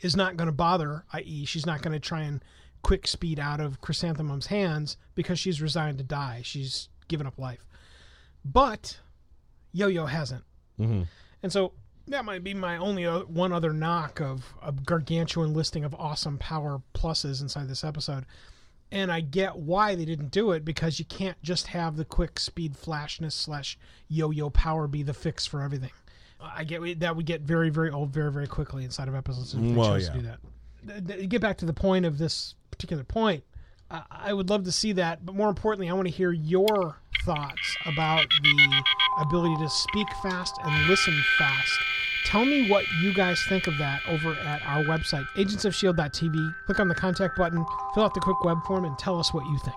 A: is not going to bother, i.e., she's not going to try and quick speed out of Chrysanthemum's hands because she's resigned to die. She's given up life. But Yo Yo hasn't.
D: Mhm.
A: And so that might be my only one other knock of a gargantuan listing of awesome power pluses inside this episode. And I get why they didn't do it because you can't just have the quick speed flashness slash yo yo power be the fix for everything. I get that would get very very old very very quickly inside of episodes if they
D: Well,
A: chose
D: yeah.
A: to do that. Th- th- Get back to the point of this particular point. I would love to see that, but more importantly, I want to hear your thoughts about the ability to speak fast and listen fast. Tell me what you guys think of that over at our website, agentsofshield.tv. Click on the contact button, fill out the quick web form, and tell us what you think.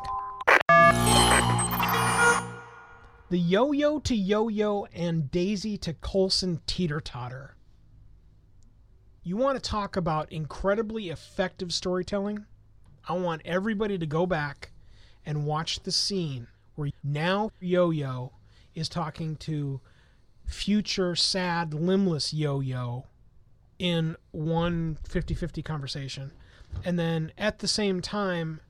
A: The yo yo to yo yo and Daisy to Coulson teeter totter. You want to talk about incredibly effective storytelling? I want everybody to go back and watch the scene where now Yo Yo is talking to future sad limbless Yo Yo in one 50 50 conversation. And then at the same time,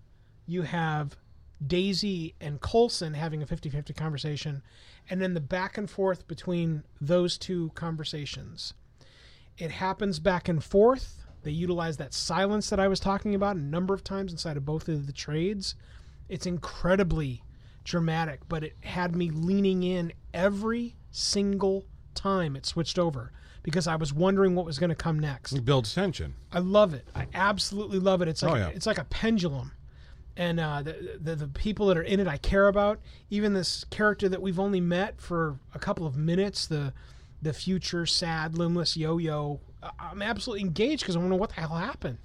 A: you have Daisy and Coulson having a 50 50 conversation. And then the back and forth between those two conversations it happens back and forth. They utilize that silence that I was talking about a number of times inside of both of the trades. It's incredibly dramatic, but it had me leaning in every single time it switched over because I was wondering what was going to come next.
D: it builds tension
A: I love it. I absolutely love it. It's like
D: Oh, yeah.
A: it's like a pendulum, and uh, the, the the people that are in it I care about. Even this character that we've only met for a couple of minutes, the the future sad limbless yo-yo. I'm absolutely engaged because I want to know what the hell happened.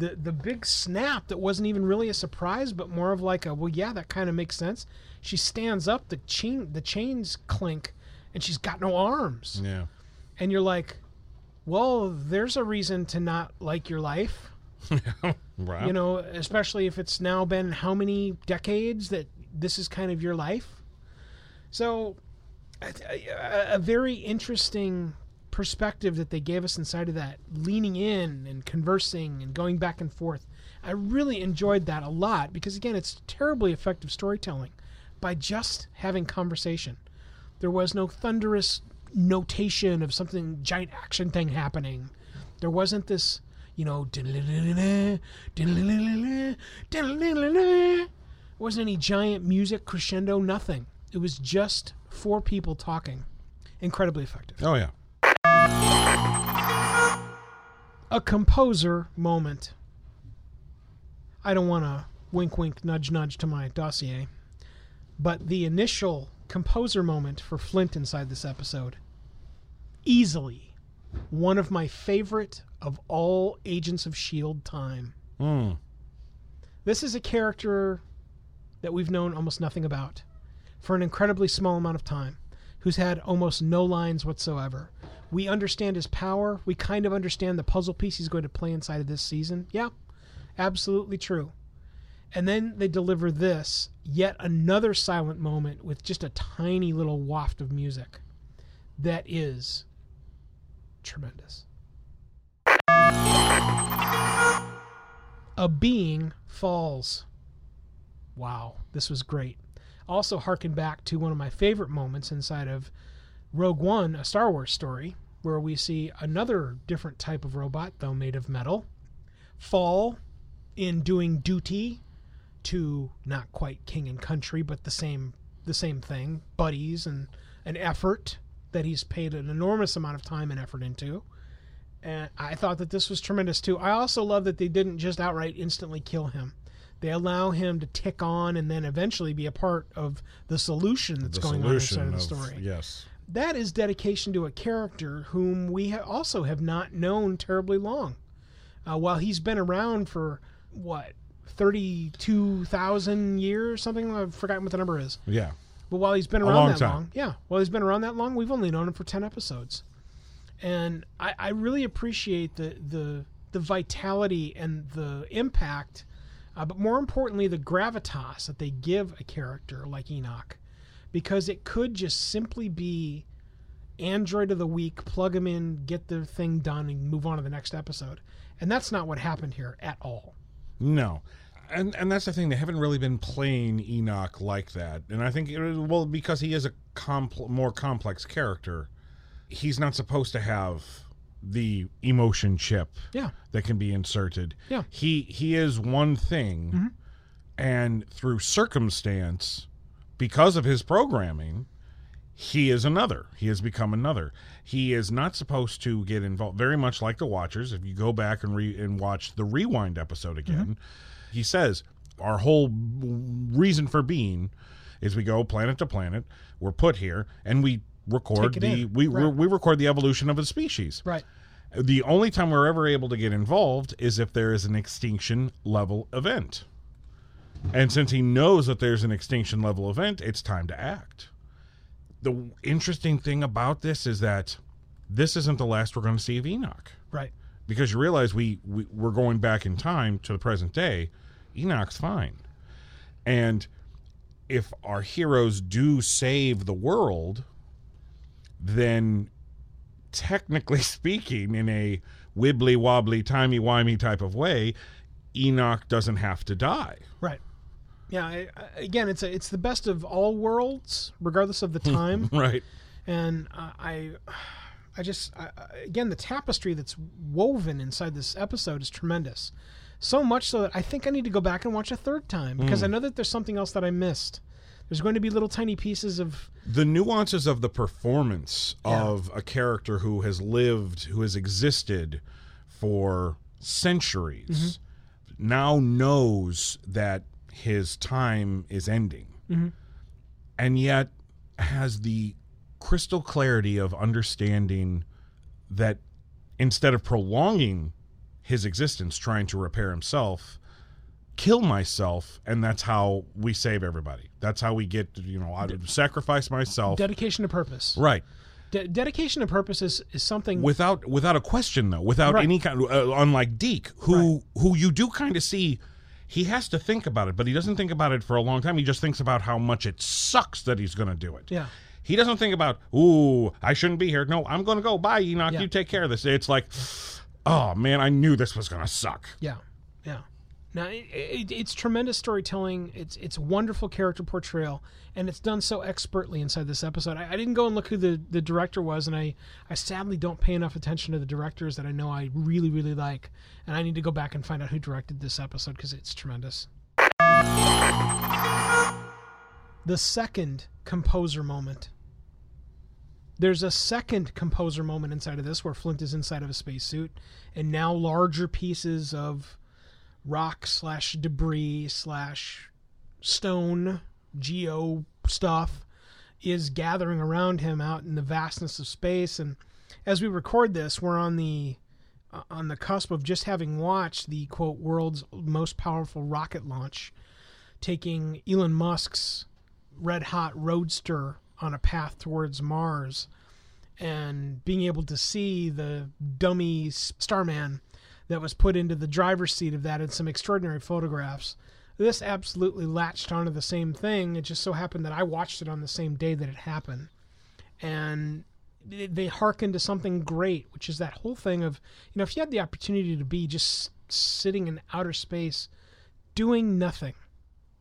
A: The the big snap that wasn't even really a surprise, but more of like a well, yeah, that kind of makes sense. She stands up, the chain the chains clink, and she's got no arms
D: yeah
A: and you're like, well, there's a reason to not like your life,
D: right
A: you know, especially if it's now been how many decades that this is kind of your life. So, a, a- a very interesting perspective that they gave us inside of that, leaning in and conversing and going back and forth. I really enjoyed that a lot because, again, it's terribly effective storytelling by just having conversation. There was no thunderous notation of something giant action thing happening. There wasn't this, you know, wasn't any giant music crescendo, nothing. It was just four people talking. Incredibly effective.
D: oh yeah
A: A composer moment. I don't want to wink, wink, nudge, nudge to my dossier, but the initial composer moment for Flint inside this episode, easily one of my favorite of all Agents of S.H.I.E.L.D. Time.
D: Hmm.
A: This is a character that we've known almost nothing about for an incredibly small amount of time, who's had almost no lines whatsoever. We understand his power. We kind of understand the puzzle piece he's going to play inside of this season. Yeah, absolutely true. And then they deliver this, yet another silent moment with just a tiny little waft of music that is tremendous. A being falls. Wow, this was great. Also, harken back to one of my favorite moments inside of Rogue One, a Star Wars story, where we see another different type of robot, though made of metal, fall in doing duty to not quite king and country, but the same the same thing, buddies and an effort that he's paid an enormous amount of time and effort into. And I thought that this was tremendous too. I also love that they didn't just outright instantly kill him. They allow him to tick on and then eventually be a part of the solution that's
D: The
A: going on inside of the story
D: Yes.
A: That is dedication to a character whom we ha- also have not known terribly long. Uh, while he's been around for what thirty-two thousand years, something I've forgotten what the number is.
D: Yeah.
A: But while he's been around
D: long
A: that
D: time.
A: long, yeah, while he's been around that long, we've only known him for ten episodes, and I, I really appreciate the the the vitality and the impact, uh, but more importantly, the gravitas that they give a character like Enoch, because it could just simply be Android of the week, plug him in, get the thing done, and move on to the next episode, and that's not what happened here at all.
D: No. And and that's the thing. They haven't really been playing Enoch like that. And I think it well because he is a compl- more complex character, he's not supposed to have the emotion chip
A: Yeah,
D: that can be inserted.
A: Yeah.
D: He he is one thing mm-hmm. and through circumstance because of his programming he is another. He has become another. He is not supposed to get involved. Very much like the Watchers. If you go back and re and watch the rewind episode mm-hmm. again, he says our whole reason for being is we go planet to planet. We're put here and we record the
A: in.
D: we
A: Right.
D: we record the evolution of a species.
A: right.
D: The only time we're ever able to get involved is if there is an extinction level event. And since he knows that there's an extinction level event, it's time to act. The interesting thing about this is that this isn't the last we're going to see of Enoch.
A: Right.
D: Because you realize we, we we're going back in time to the present day. Enoch's fine. And if our heroes do save the world, then technically speaking, in a wibbly wobbly, timey wimey type of way, Enoch doesn't have to die.
A: Right. Yeah. I, I- again, it's a, it's the best of all worlds, regardless of the hmm. time.
D: Right.
A: and uh, I, I just I, again the tapestry that's woven inside this episode is tremendous. So much so that I think I need to go back and watch a third time hmm. because I know that there's something else that I missed. There's going to be little tiny pieces of
D: the nuances of the performance
A: Yeah.
D: of a character who has lived, who has existed for centuries, mm-hmm. now knows that his time is ending, and yet has the crystal clarity of understanding that instead of prolonging his existence, trying to repair himself, kill myself and that's how we save everybody. That's how we get you know i would sacrifice myself.
A: Dedication to purpose.
D: right.
A: De- dedication to purpose is, is something
D: without without a question though without
A: Right.
D: any kind uh, unlike deke who who you do kind of see he has to think about it but he doesn't think about it for a long time. He just thinks about how much it sucks that he's going to do it.
A: Yeah.
D: he doesn't think about ooh i shouldn't be here. No i'm going to go. Bye enoch.
A: Yeah.
D: you take care of this. It's like oh man i knew this was going to suck.
A: Yeah, yeah. Now it, it, it's tremendous storytelling. It's it's wonderful character portrayal, and it's done so expertly inside this episode. I, I didn't go and look who the, the director was, and I I sadly don't pay enough attention to the directors that I know I really really like, and I need to go back and find out who directed this episode because it's tremendous. The second composer moment. There's a second composer moment inside of this where Flint is inside of a spacesuit, and now larger pieces of rock slash debris slash stone geo stuff is gathering around him out in the vastness of space. And as we record this, we're on the uh, on the cusp of just having watched the quote world's most powerful rocket launch, taking Elon Musk's red hot roadster on a path towards Mars and being able to see the dummy Starman that was put into the driver's seat of that and some extraordinary photographs. This absolutely latched onto the same thing. It just so happened that I watched it on the same day that it happened. And they- hearken to something great, which is that whole thing of, you know, if you had the opportunity to be just sitting in outer space doing nothing,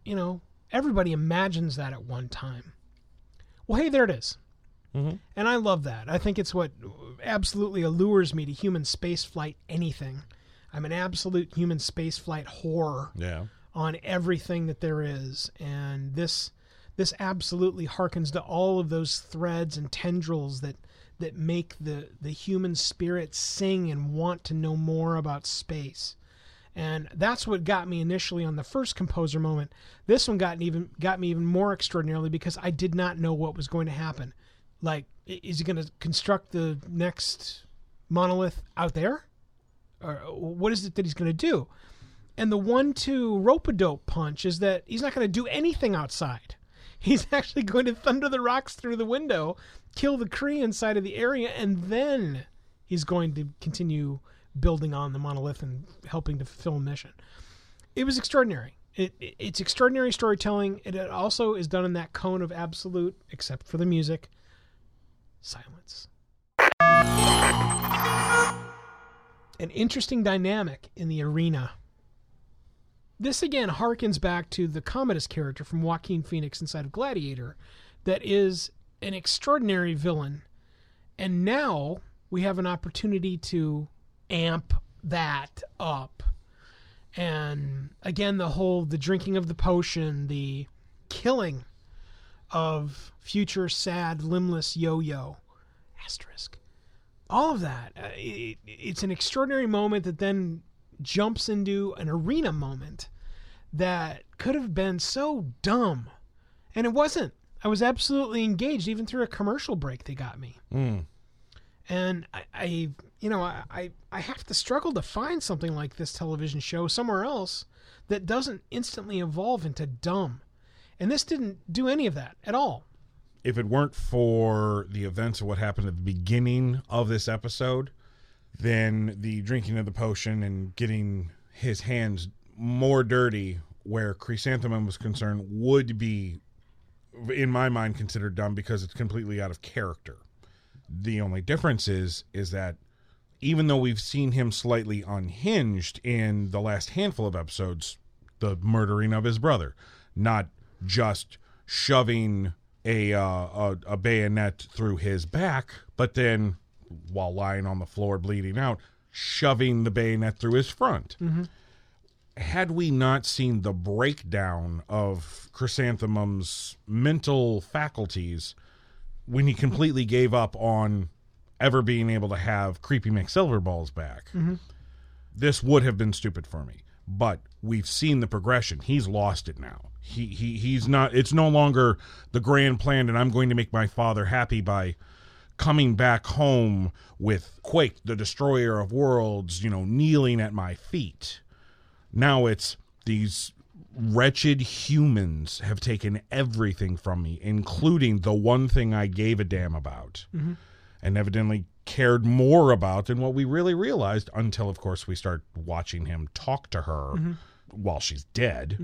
A: you know, everybody imagines that at one time. Well, hey, there it is. Mm-hmm. And I love that. I think it's what absolutely allures me to human space flight anything. I'm an absolute human spaceflight whore
D: Yeah.
A: on everything that there is. And this this absolutely harkens to all of those threads and tendrils that that make the the human spirit sing and want to know more about space. And that's what got me initially on the first composer moment. This one got even got me even more extraordinarily because I did not know what was going to happen. Like, is he going to construct the next monolith out there, or what is it that he's going to do? And the one-two rope-a-dope punch is that he's not going to do anything outside. He's actually going to thunder the rocks through the window, kill the Kree inside of the area, and then he's going to continue building on the monolith and helping to fulfill a mission. It was extraordinary. It, it- it's extraordinary storytelling. It also is done in that cone of absolute, except for the music, silence. An interesting dynamic in the arena. This again harkens back to the Commodus character from Joaquin Phoenix inside of Gladiator, that is an extraordinary villain. And now we have an opportunity to amp that up. And again, the whole the drinking of the potion, the killing of future sad, limbless yo yo, asterisk. All of that. Uh, it, it's an extraordinary moment that then jumps into an arena moment that could have been so dumb. And it wasn't. I was absolutely engaged, even through a commercial break they got me. And I, I you know, I, I, I have to struggle to find something like this television show somewhere else that doesn't instantly evolve into dumb. And this didn't do any of that at all.
D: If it weren't for the events of what happened at the beginning of this episode, then the drinking of the potion and getting his hands more dirty where chrysanthemum was concerned would be in my mind considered dumb because it's completely out of character. The only difference is is that even though we've seen him slightly unhinged in the last handful of episodes the murdering of his brother not just shoving a uh, a, a bayonet through his back but then while lying on the floor bleeding out shoving the bayonet through his front. Had we not seen the breakdown of chrysanthemum's mental faculties when he completely gave up on ever being able to have creepy McSilverballs back, this would have been stupid for me. But we've seen the progression. He's lost it now. He he he's not. It's no longer the grand plan, and I'm going to make my father happy by coming back home with Quake, the destroyer of worlds, you know, kneeling at my feet. Now it's these wretched humans have taken everything from me, including the one thing I gave a damn about, mm-hmm. and evidently cared more about than what we really realized until, of course, we start watching him talk to her mm-hmm. While she's dead.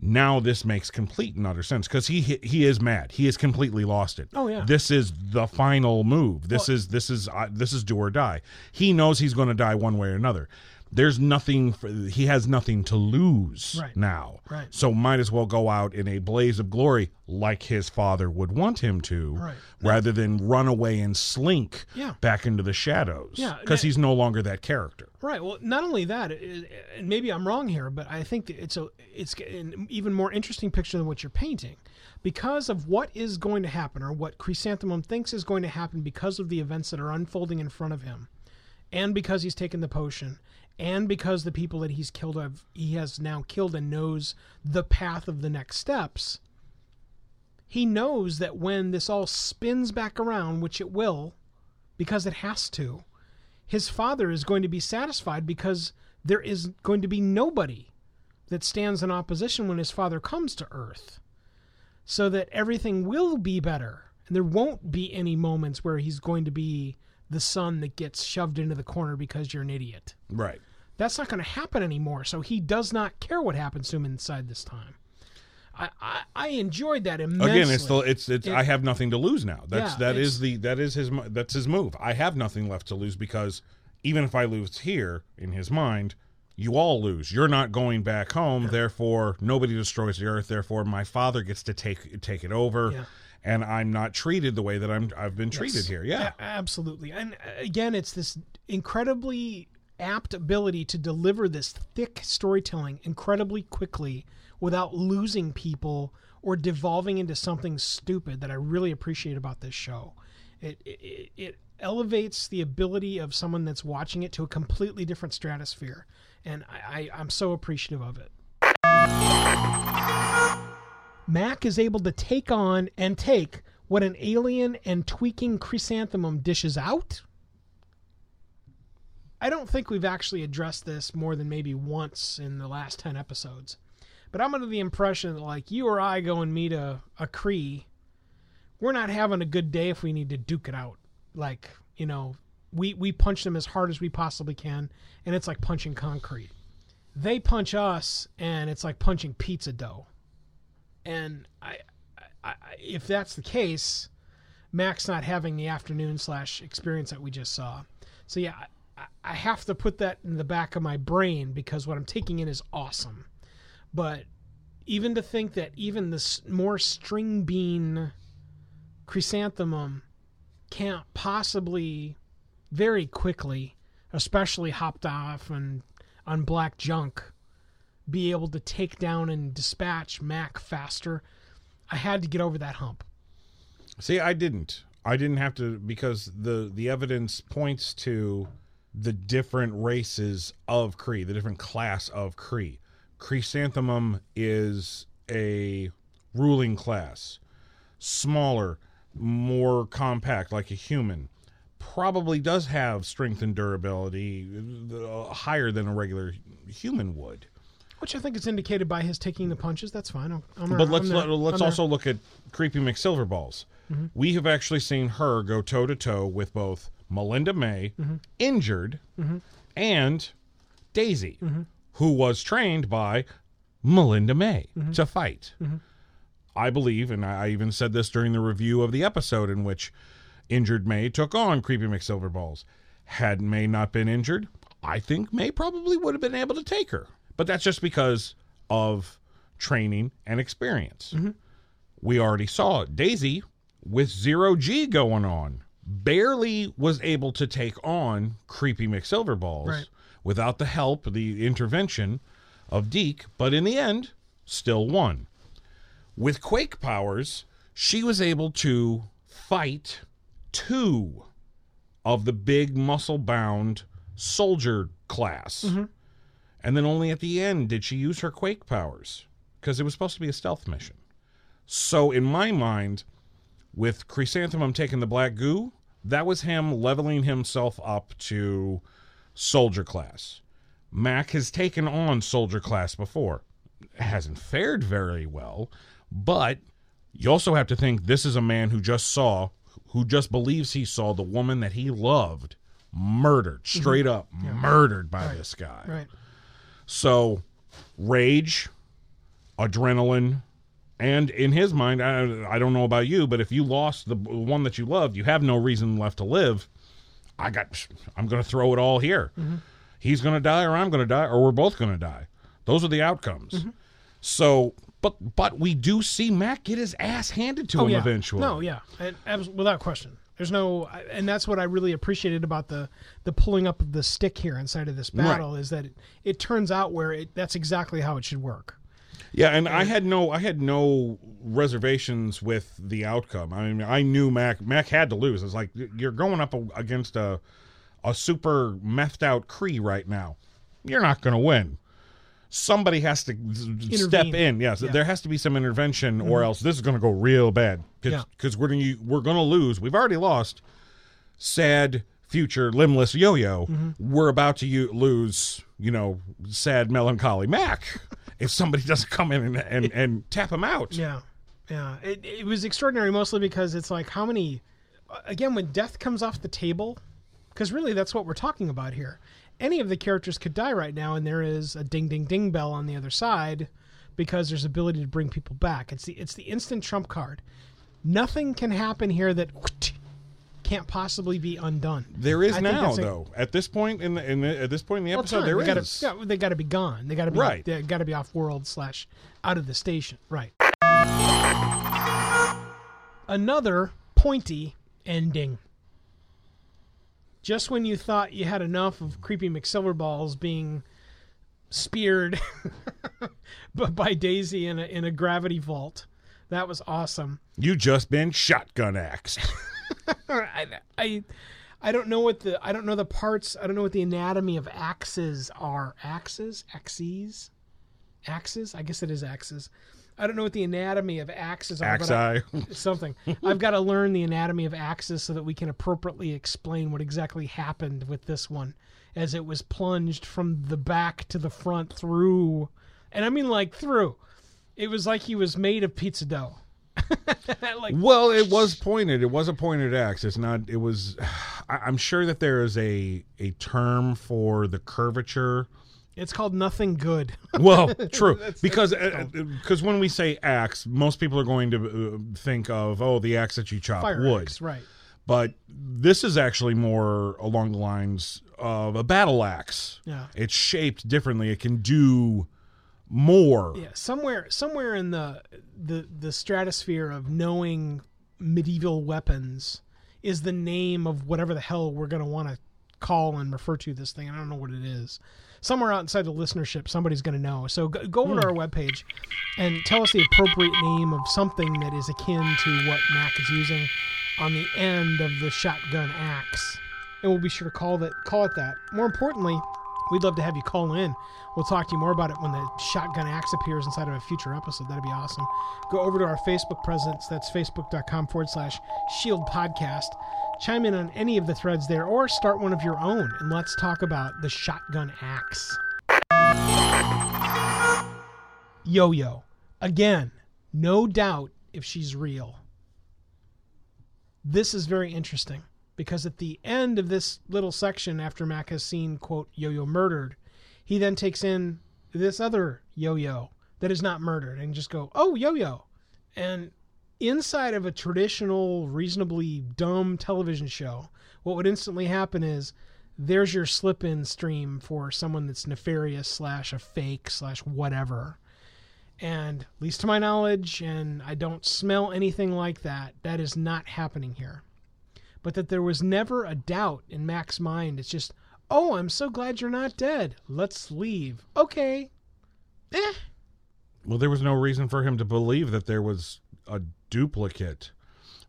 D: Now this makes complete and utter sense because he he is mad. He has completely lost it.
A: Oh, yeah.
D: This is the final move. This is this is uh, this is do or die. He knows he's going to die one way or another. There's nothing. For, he has nothing to lose
A: Right.
D: now.
A: Right.
D: So might as well go out in a blaze of glory, like his father would want him to,
A: Right.
D: rather than run away and slink
A: Yeah.
D: back into the shadows. Because
A: that-
D: he's no longer that character.
A: Right. Well, not only that, and maybe I'm wrong here, but I think it's a it's an even more interesting picture than what you're painting, because of what is going to happen or what Chrysanthemum thinks is going to happen because of the events that are unfolding in front of him, and because he's taken the potion, and because the people that he's killed have he has now killed and knows the path of the next steps. He knows that when this all spins back around, which it will, because it has to, his father is going to be satisfied because there is going to be nobody that stands in opposition when his father comes to earth so that everything will be better and there won't be any moments where he's going to be the son that gets shoved into the corner because you're an idiot
D: Right.
A: that's not going to happen anymore so he does not care what happens to him inside this time i i, I enjoyed that immensely
D: Again, it's the it's it's.
A: It-
D: I have nothing to lose now. That's
A: Yeah,
D: that is the that is his that's his move. I have nothing left to lose because even if I lose here in his mind, you all lose. You're not going back home. Therefore, nobody destroys the earth. Therefore, my father gets to take take it over,
A: Yeah.
D: And I'm not treated the way that I'm I've been treated
A: Yes.
D: here. Yeah,
A: A- absolutely. And uh, again, it's this incredibly apt ability to deliver this thick storytelling incredibly quickly without losing people or devolving into something stupid that I really appreciate about this show. It it, it elevates the ability of someone that's watching it to a completely different stratosphere, and I, I I'm so appreciative of it. Mack is able to take on and take what an alien and tweaking chrysanthemum dishes out. I don't think we've actually addressed this more than maybe once in the last 10 episodes. But I'm under the impression that, like, you or I go and meet a, a Kree, we're not having a good day if we need to duke it out. Like, you know, we, we punch them as hard as we possibly can, and it's like punching concrete. They punch us, and it's like punching pizza dough and I, I, if that's the case, Mack's not having the afternoon slash experience that we just saw. So yeah, I, I have to put that in the back of my brain because what I'm taking in is awesome. But even to think that even this more string bean chrysanthemum can't possibly very quickly, especially hopped off and on black junk, be able to take down and dispatch Mack faster. I had to get over that hump.
D: See, I didn't. I didn't have to because the the evidence points to the different races of Kree, the different class of Kree. Chrysanthemum is a ruling class, smaller, more compact, like a human. Probably does have strength and durability uh, higher than a regular human would.
A: Which I think is indicated by his taking the punches. That's fine. I'm, I'm
D: But
A: I'm
D: let's let, let's
A: I'm there.
D: also look at Creepy McSilverballs. Mm-hmm. We have actually seen her go toe to toe with both Melinda May, mm-hmm. injured, mm-hmm. and Daisy, who was trained by Melinda May to fight. I believe, and I I even said this during the review of the episode in which injured May took on Creepy McSilverballs. Had May not been injured, I think May probably would have been able to take her. But that's just because of training and experience. Mm-hmm. We already saw it. Daisy, with zero G going on, barely was able to take on Creepy McSilverballs
A: Right.
D: without the help, the intervention of Deke, but in the end, still won. With Quake powers, she was able to fight two of the big muscle bound soldier class. Mm-hmm. And then only at the end did she use her Quake powers because it was supposed to be a stealth mission. So, in my mind, with Chrysanthemum taking the black goo, that was him leveling himself up to soldier class. Mack has taken on soldier class before. Hasn't fared very well, but you also have to think this is a man who just saw, who just believes he saw the woman that he loved murdered, mm-hmm. straight up murdered by this guy.
A: Right.
D: So, rage, adrenaline, and in his mind, I, I don't know about you, but if you lost the one that you loved, you have no reason left to live. I got, I'm going to throw it all here. He's going to die, or I'm going to die, or we're both going to die. Those are the outcomes. So, but but we do see Mack get his ass handed to oh, him
A: Oh, yeah.
D: eventually.
A: No, yeah, abs- without question. There's no, and that's what I really appreciated about the the pulling up of the stick here inside of this battle is that it, it turns out where it that's exactly how it should work.
D: Yeah, and I had no I had no reservations with the outcome. I mean, I knew Mack Mack had to lose. It's like you're going up against a a super methed out Kree right now. You're not going to win. Somebody has to z- step in. Yes,
A: Yeah.
D: there has to be some intervention, or mm-hmm. else this is going to go real bad.
A: Yeah.
D: Because we're going to we're going to lose. We've already lost. Sad future limbless yo-yo. Mm-hmm. We're about to u- lose. You know, sad melancholy Mack. if somebody doesn't come in and and, and tap him out.
A: Yeah, yeah. It, it was extraordinary mostly because it's like how many, again, when death comes off the table, because really that's what we're talking about here. Any of the characters could die right now, and there is a ding ding ding bell on the other side because there's ability to bring people back. It's the it's the instant trump card. Nothing can happen here that can't possibly be undone.
D: There is
A: I
D: now
A: a-
D: though. At this point in the, in the, at this point in the episode,
A: time.
D: there
A: they
D: is.
A: Gotta, yeah, they got to be gone. They got to be
D: Right.
A: They got to be off world slash out of the station. Right. Another pointy ending. Just when you thought you had enough of creepy McSilverballs being speared b- by Daisy in a in a gravity vault, that was awesome.
D: You just been shotgun axed.
A: I, I I don't know what the I don't know the parts. I don't know what the anatomy of axes are. Axes, axes, axes. I guess it is axes. I don't know what the anatomy of axes are. but I- something. I've got to learn the anatomy of axes so that we can appropriately explain what exactly happened with this one, as it was plunged from the back to the front through, and I mean like through. It was like he was made of pizza dough. like
D: Well, it was pointed. It was a pointed axe. It's not. It was. I, I'm sure that there is a a term for the curvature.
A: It's called nothing good.
D: Well, true, because because when we say axe, most people are going to uh, think of oh the axe that you chop
A: Fire
D: wood.
A: axe, right?
D: but this is actually more along the lines of a battle axe.
A: Yeah.
D: It's shaped differently. It can do more.
A: Yeah, somewhere somewhere in the the the stratosphere of knowing medieval weapons is the name of whatever the hell we're going to want to call and refer to this thing. I don't know what it is. Somewhere outside the listenership, somebody's going to know. So go, go over to hmm. our webpage and tell us the appropriate name of something that is akin to what Mack is using on the end of the shotgun axe, and we'll be sure to call that call it that. More importantly, we'd love to have you call in. We'll talk to you more about it when the shotgun axe appears inside of a future episode. That'd be awesome. Go over to our Facebook presence. That's facebook.com forward slash shield podcast. Chime in on any of the threads there or start one of your own and let's talk about the shotgun axe. Yo Yo. Again, no doubt if she's real. This is very interesting because at the end of this little section, after Mack has seen, quote, Yo Yo murdered, he then takes in this other Yo Yo that is not murdered and just go, oh, Yo Yo. And inside of a traditional, reasonably dumb television show, what would instantly happen is there's your slip in stream for someone that's nefarious slash a fake slash whatever. And at least to my knowledge, and I don't smell anything like that, that is not happening here. But that there was never a doubt in Mack's mind. It's just, oh, I'm so glad you're not dead. Let's leave. Okay. Eh.
D: Well, there was no reason for him to believe that there was a duplicate.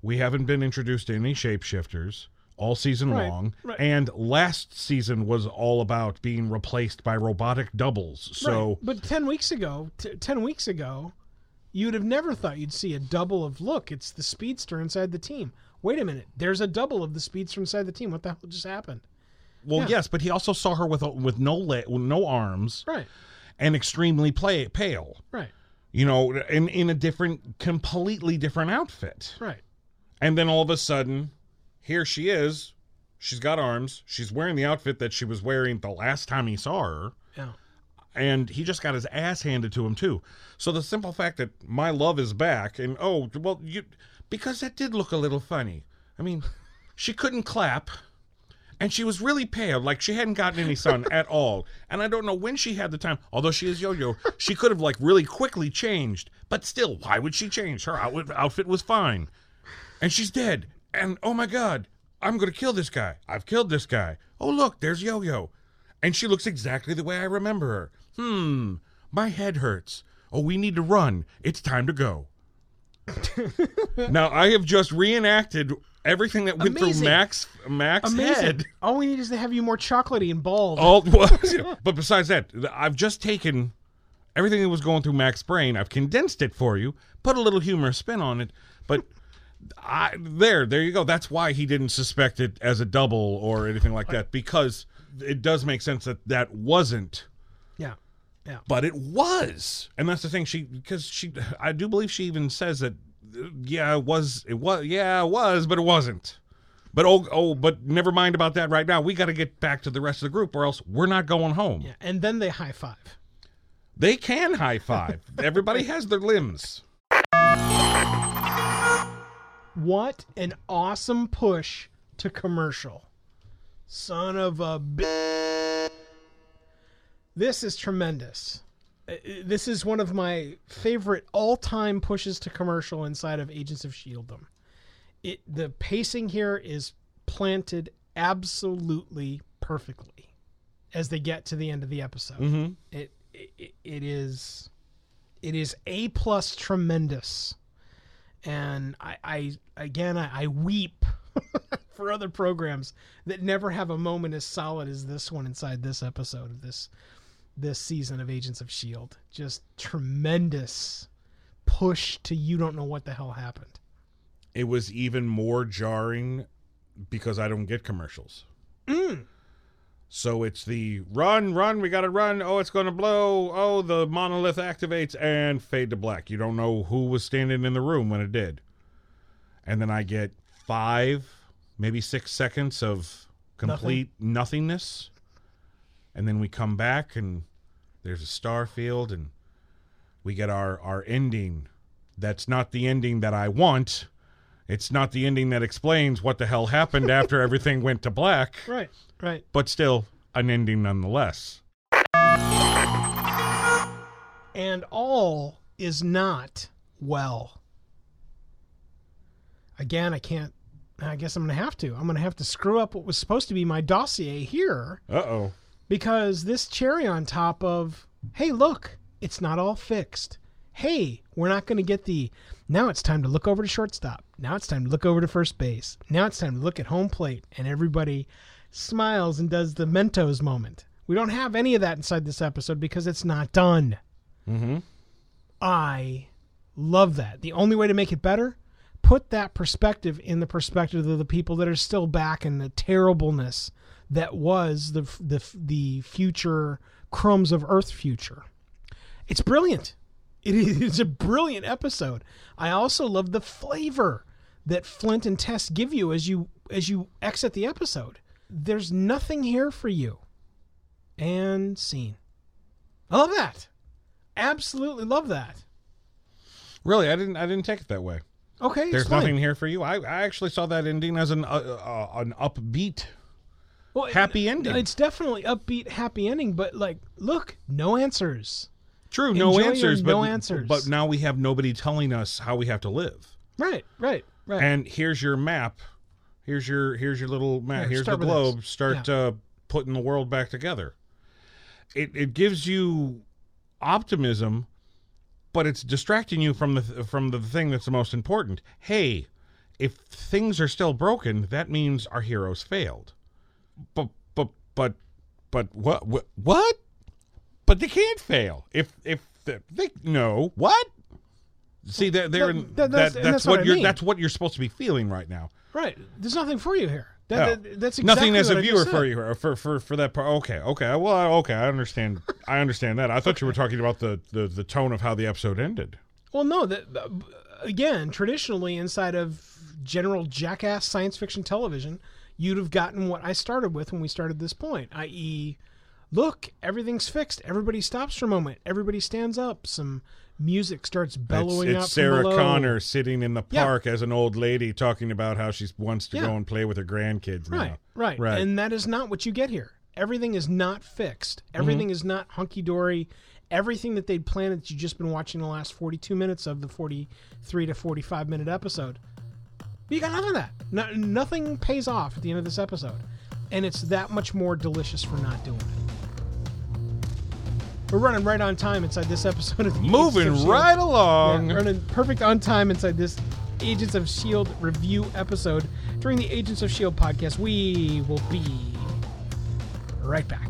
D: We haven't been introduced to any shapeshifters all season
A: Right,
D: long,
A: right.
D: and last season was all about being replaced by robotic doubles. So
A: Right. but 10 weeks ago, t- 10 weeks ago, you'd have never thought you'd see a double of look, it's the speedster inside the team. Wait a minute. There's a double of the speedster inside the team. What the hell just happened?
D: Well,
A: Yeah.
D: yes, but he also saw her with with no le- no arms
A: Right.
D: and extremely play- pale.
A: Right.
D: You know, in in a different, completely different outfit.
A: Right.
D: And then all of a sudden, here she is. She's got arms. She's wearing the outfit that she was wearing the last time he saw her.
A: Yeah.
D: and he just got his ass handed to him too. So the simple fact that my love is back, and oh well, you because that did look a little funny. I mean, she couldn't clap, and she was really pale, like she hadn't gotten any sun at all. And I don't know when she had the time. Although she is yo-yo, she could have like really quickly changed. But still, why would she change? Her outfit outfit was fine, and she's dead. And oh my god, I'm gonna kill this guy. I've killed this guy. Oh look, there's yo-yo. And she looks exactly the way I remember her. Hmm, my head hurts. Oh, we need to run. It's time to go. now, I have just reenacted everything that went
A: Amazing.
D: through Max Mack's
A: Amazing.
D: head.
A: All we need is to have you more chocolatey and bald.
D: All, well, but besides that, I've just taken everything that was going through Mack's brain. I've condensed it for you, put a little humorous spin on it. But I, there, there you go. That's why he didn't suspect it as a double or anything like that because it does make sense that that wasn't
A: Yeah. Yeah.
D: but it was and that's the thing she because she i do believe she even says that yeah it was it was yeah it was but it wasn't but oh oh but never mind about that right now we got to get back to the rest of the group or else we're not going home
A: Yeah. And then they high five.
D: they can high five everybody has their limbs
A: What an awesome push to commercial. Son of a b- This is tremendous. Uh, uh, This is one of my favorite all-time pushes to commercial inside of Agents of Shieldom. It the pacing here is planted absolutely perfectly as they get to the end of the episode.
D: Mm-hmm.
A: It, it it is it is a plus tremendous, and I, I again I, I weep for other programs that never have a moment as solid as this one inside this episode of this this season of Agents of Shield. Just tremendous push to you don't know what the hell happened.
D: It was even more jarring because I don't get commercials. Mm. So it's the run, run, we gotta run. Oh, it's gonna blow. Oh, the monolith activates and fade to black. You don't know who was standing in the room when it did. And then I get five, maybe six seconds of complete nothingness. And then we come back and there's a star field and we get our, our ending. That's not the ending that I want. It's not the ending that explains what the hell happened after everything went to black
A: Right, right.
D: but still an ending nonetheless.
A: and all is not well. Again, I can't. I guess I'm going to have to. I'm going to have to screw up what was supposed to be my dossier here
D: Uh oh.
A: Because this cherry on top of, hey, look, it's not all fixed. Hey, we're not going to get the. Now it's time to look over to shortstop. Now it's time to look over to first base. Now it's time to look at home plate. And everybody smiles and does the Mentos moment. We don't have any of that inside this episode because it's not done.
D: Mm-hmm.
A: I love that. The only way to make it better, put that perspective in the perspective of the people that are still back in the terribleness that was the the the future crumbs of Earth future. It's brilliant. It is a brilliant episode. I also love the flavor that Flint and Tess give you as you as you exit the episode. There's nothing here for you. And scene. I love that. Absolutely love that.
D: Really, I didn't. I didn't take it that way.
A: Okay,
D: There's
A: explain.
D: nothing here for you. I, I actually saw that ending as an uh, uh, an upbeat,
A: well,
D: happy ending.
A: It's definitely upbeat, happy ending, but like, look, no answers.
D: true. No
A: enjoy your
D: answers, but
A: no answers.
D: But now we have nobody telling us how we have to live.
A: Right, right, right.
D: And here's your map. Here's your here's your little map.
A: Here,
D: here's the globe.
A: this.
D: Start uh, putting the world back together. It it gives you optimism, but it's distracting you from the from the thing that's the most important. Hey, if things are still broken, that means our heroes failed. But but but but what what what? But they can't fail. If if they, they no what? See, they're, they're
A: That-
D: in,
A: that-
D: that,
A: that's-
D: that's, what,
A: what
D: you're
A: mean.
D: that's what you're supposed to be feeling right now.
A: right. There's nothing for you here. That,
D: No.
A: that- that's exactly
D: Nothing as a
A: I
D: viewer for you for for for that part. Okay, okay. Well, okay. I understand. I understand that. I thought you were talking about the, the the tone of how the episode ended.
A: Well, no, that again, traditionally inside of general jackass science fiction television, you'd have gotten what I started with when we started this point, i.e., look, everything's fixed. Everybody stops for a moment. Everybody stands up. Some music starts bellowing
D: it's
A: out
D: it's Sarah
A: below.
D: Connor sitting in the
A: Yeah.
D: park as an old lady talking about how she wants to
A: Yeah.
D: go and play with her grandkids.
A: Right,
D: now.
A: right,
D: right.
A: And that is not what you get here. Everything is not fixed. Mm-hmm. Everything is not hunky dory. Everything that they'd planned that you've just been watching the last 42 minutes of the 43 to 45 minute episode. But you got nothing of that. No, nothing pays off at the end of this episode. And it's that much more delicious for not doing it. We're running right on time inside this episode of the
D: Moving
A: of
D: right along.
A: Yeah, running perfect on time inside this Agents of S.H.I.E.L.D. Review episode. During the Agents of S.H.I.E.L.D. Podcast, we will be right back.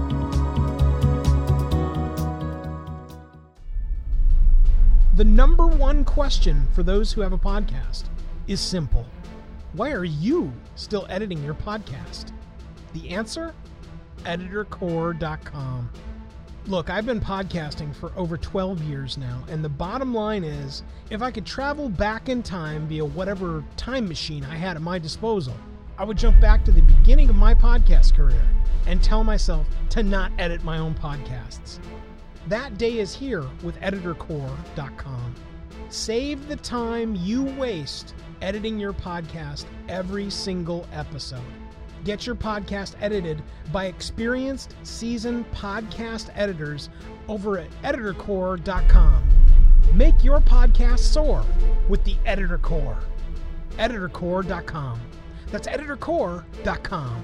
A: The number one question for those who have a podcast is simple Why are you still editing your podcast? The answer? EditorCore.com. Look, I've been podcasting for over 12 years now, and the bottom line is if I could travel back in time via whatever time machine I had at my disposal, I would jump back to the beginning of my podcast career and tell myself to not edit my own podcasts. That day is here with EditorCore.com. Save the time you waste editing your podcast every single episode. Get your podcast edited by experienced, seasoned podcast editors over at EditorCore.com. Make your podcast soar with the Editor Core. EditorCore.com. That's EditorCore.com.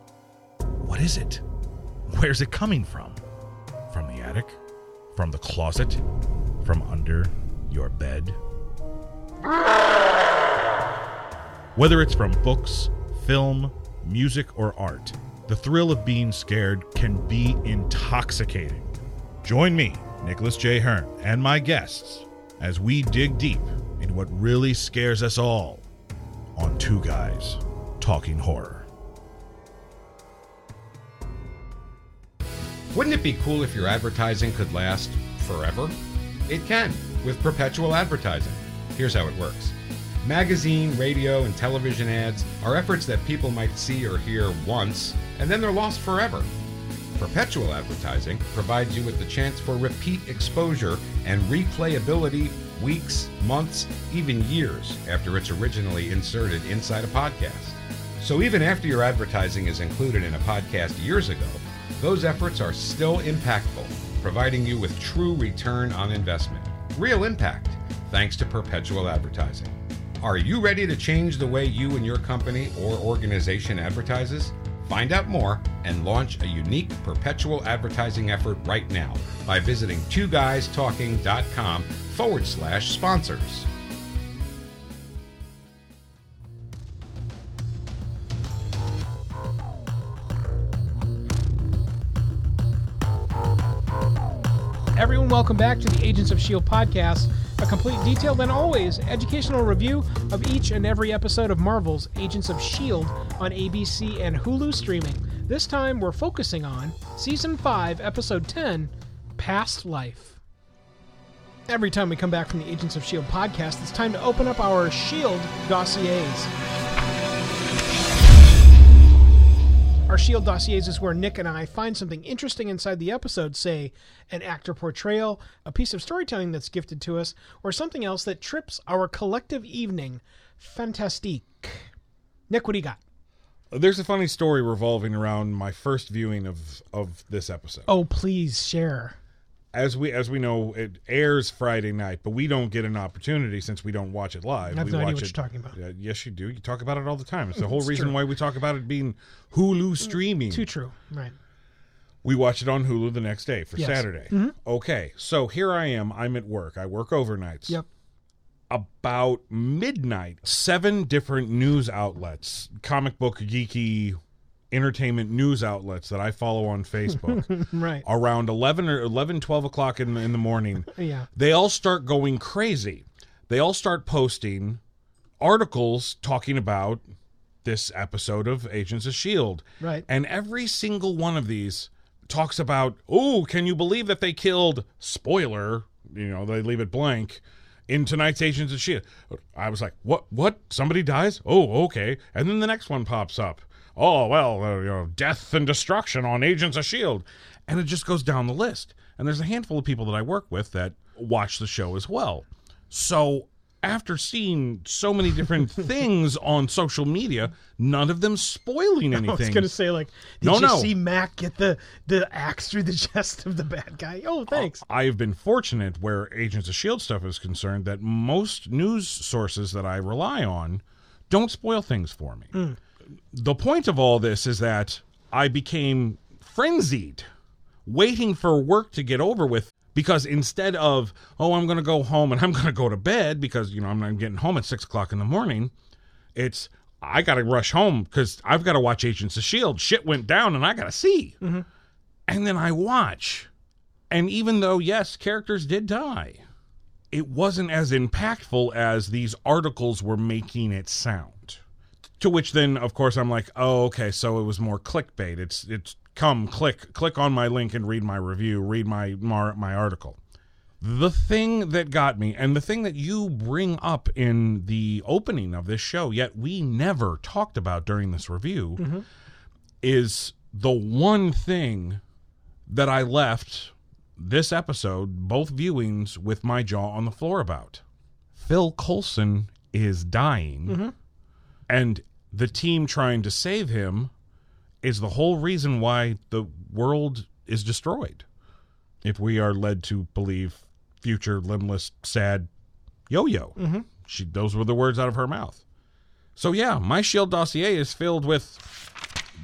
D: What is it? Where's it coming from? From the attic? From the closet? From under your bed? Whether it's from books, film, music, or art, the thrill of being scared can be intoxicating. Join me, Nicholas J. Hearn, and my guests as we dig deep into what really scares us all on Two Guys Talking Horror.
E: Wouldn't it be cool if your advertising could last forever? It can with perpetual advertising. Here's how it works magazine, radio, and television ads are efforts that people might see or hear once, and then they're lost forever. Perpetual advertising provides you with the chance for repeat exposure and replayability weeks, months, even years after it's originally inserted inside a podcast. So even after your advertising is included in a podcast years ago, those efforts are still impactful, providing you with true return on investment. Real impact, thanks to perpetual advertising. Are you ready to change the way you and your company or organization advertises? Find out more and launch a unique perpetual advertising effort right now by visiting twoguystalking.com forward slash sponsors.
A: Welcome back to the Agents of S.H.I.E.L.D. podcast, a complete, detailed, and always educational review of each and every episode of Marvel's Agents of S.H.I.E.L.D. on ABC and Hulu streaming. This time, we're focusing on Season 5, Episode 10 Past Life. Every time we come back from the Agents of S.H.I.E.L.D. podcast, it's time to open up our S.H.I.E.L.D. dossiers. Our Shield dossiers is where Nick and I find something interesting inside the episode, say an actor portrayal, a piece of storytelling that's gifted to us, or something else that trips our collective evening. Fantastique. Nick, what do you got?
D: There's a funny story revolving around my first viewing of of this episode.
A: Oh, please share.
D: As we as we know, it airs Friday night, but we don't get an opportunity since we don't watch it live.
A: I have
D: we
A: no idea
D: watch
A: what
D: it,
A: you're talking about.
D: Uh, yes, you do. You talk about it all the time. It's the whole
A: It's
D: reason
A: true. Mm,
D: why we talk about it being Hulu streaming.
A: Too true. Right.
D: We watch it on Hulu the next day for
A: Yes. Mm-hmm.
D: Saturday. Okay, so here I am. I'm at work. I work overnights.
A: Yep.
D: About midnight, seven different news outlets, comic book geeky entertainment news outlets that I follow on Facebook.
A: Right.
D: around 11 or 11 12 o'clock in the, in the morning
A: Yeah.
D: they all start going crazy they all start posting articles talking about this episode of agents of shield
A: Right.
D: and every single one of these talks about oh can you believe that they killed spoiler you know they leave it blank in tonight's agents of shield i was like what what somebody dies oh okay and then the next one pops up oh well uh, you know death and destruction on agents of shield and it just goes down the list and there's a handful of people that i work with that watch the show as well so after seeing so many different things on social media, none of them spoiling anything.
A: I was gonna say like, did
D: No,
A: you
D: no.
A: see Mack get the the axe through the chest of the bad guy? Oh, thanks.
D: I have been fortunate where Agents of S.H.I.E.L.D. stuff is concerned that most news sources that I rely on don't spoil things for me. The point of all this is that I became frenzied, waiting for work to get over with. Because instead of, oh, I'm going to go home and I'm going to go to bed because, you know, I'm not getting home at six o'clock in the morning, it's, I got to rush home because I've got to watch Agents of S.H.I.E.L.D. Shit went down and I got to see. Mm-hmm. And then I watch. And even though, yes, characters did die, it wasn't as impactful as these articles were making it sound. To which then, of course, I'm like, oh, okay, so it was more clickbait. It's it's come click click on my link and read my review, read my my, my article. The thing that got me, and the thing that you bring up in the opening of this show, yet we never talked about during this review, mm-hmm. is the one thing that I left this episode, both viewings, with my jaw on the floor about. Phil Coulson is dying, mm-hmm. and the team trying to save him is the whole reason why the world is destroyed. If we are led to believe future limbless, sad Yo-Yo. Mm-hmm. She those were the words out of her mouth. So yeah, my shield dossier is filled with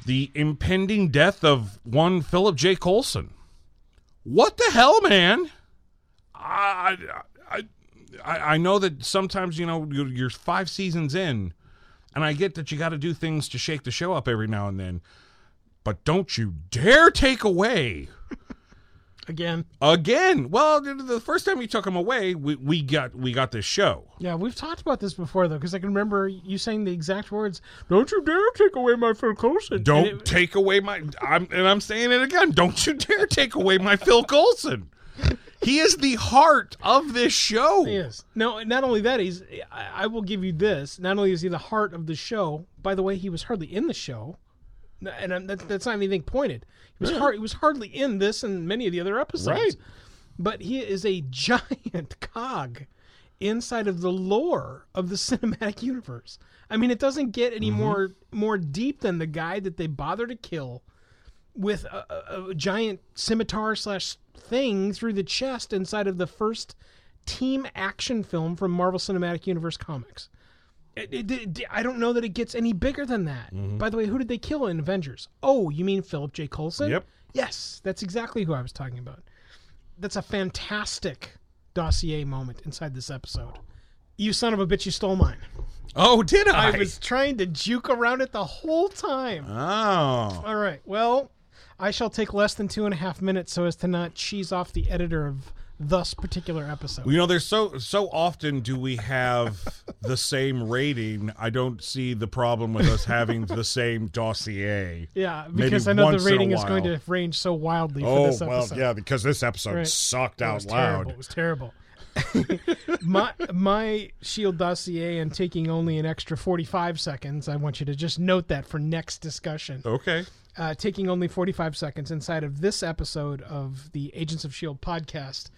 D: the impending death of one Philip J. Coulson. What the hell, man? I, I, I, I know that sometimes you know you're, you're five seasons in, and I get that you got to do things to shake the show up every now and then, but don't you dare take away
A: Again,
D: again. Well, the- first time you took him away, we, we got we got this show.
A: yeah, we've talked about this before though, because I can remember you saying the exact words. Don't you dare take away my Phil Coulson.
D: Don't
A: it-
D: take away my. I'm and I'm saying it again. Don't you dare take away my Phil Coulson. He is the heart of this show.
A: He is. No, not only that, he's. I, I will give you this. Not only is he the heart of the show. By the way, he was hardly in the show, and I'm, that, that's not anything pointed. He was hard, He was hardly in this and many of the other episodes.
D: Right.
A: But he is a giant cog inside of the lore of the cinematic universe. I mean, it doesn't get any mm-hmm. more more deep than the guy that they bother to kill with a, a, a giant scimitar slash thing through the chest inside of the first team action film from Marvel Cinematic Universe comics. It- it- it- I don't know that it gets any bigger than that. Mm-hmm. By the way, who did they kill in Avengers? Oh, you mean Philip J. Coulson?
D: Yep.
A: Yes, that's exactly who I was talking about. That's a fantastic dossier moment inside this episode. You son of a bitch, you stole mine.
D: Oh, did I?
A: I was trying to juke around it the whole time.
D: Oh.
A: All right. Well, I shall take less than two and a half minutes so as to not cheese off the editor of thus particular episode.
D: You know, there's so so often do we have the same rating. I don't see the problem with us having the same dossier.
A: yeah, because I know the rating is going to range so wildly for
D: Oh
A: this
D: well, yeah, because this episode
A: Right.
D: sucked
A: It
D: out loud.
A: terrible. It was terrible. my my shield dossier and taking only an extra 45 seconds. I want you to just note that for next discussion.
D: Okay.
A: Uh, taking only 45 seconds inside of this episode of the Agents of S.H.I.E.L.D. Podcast,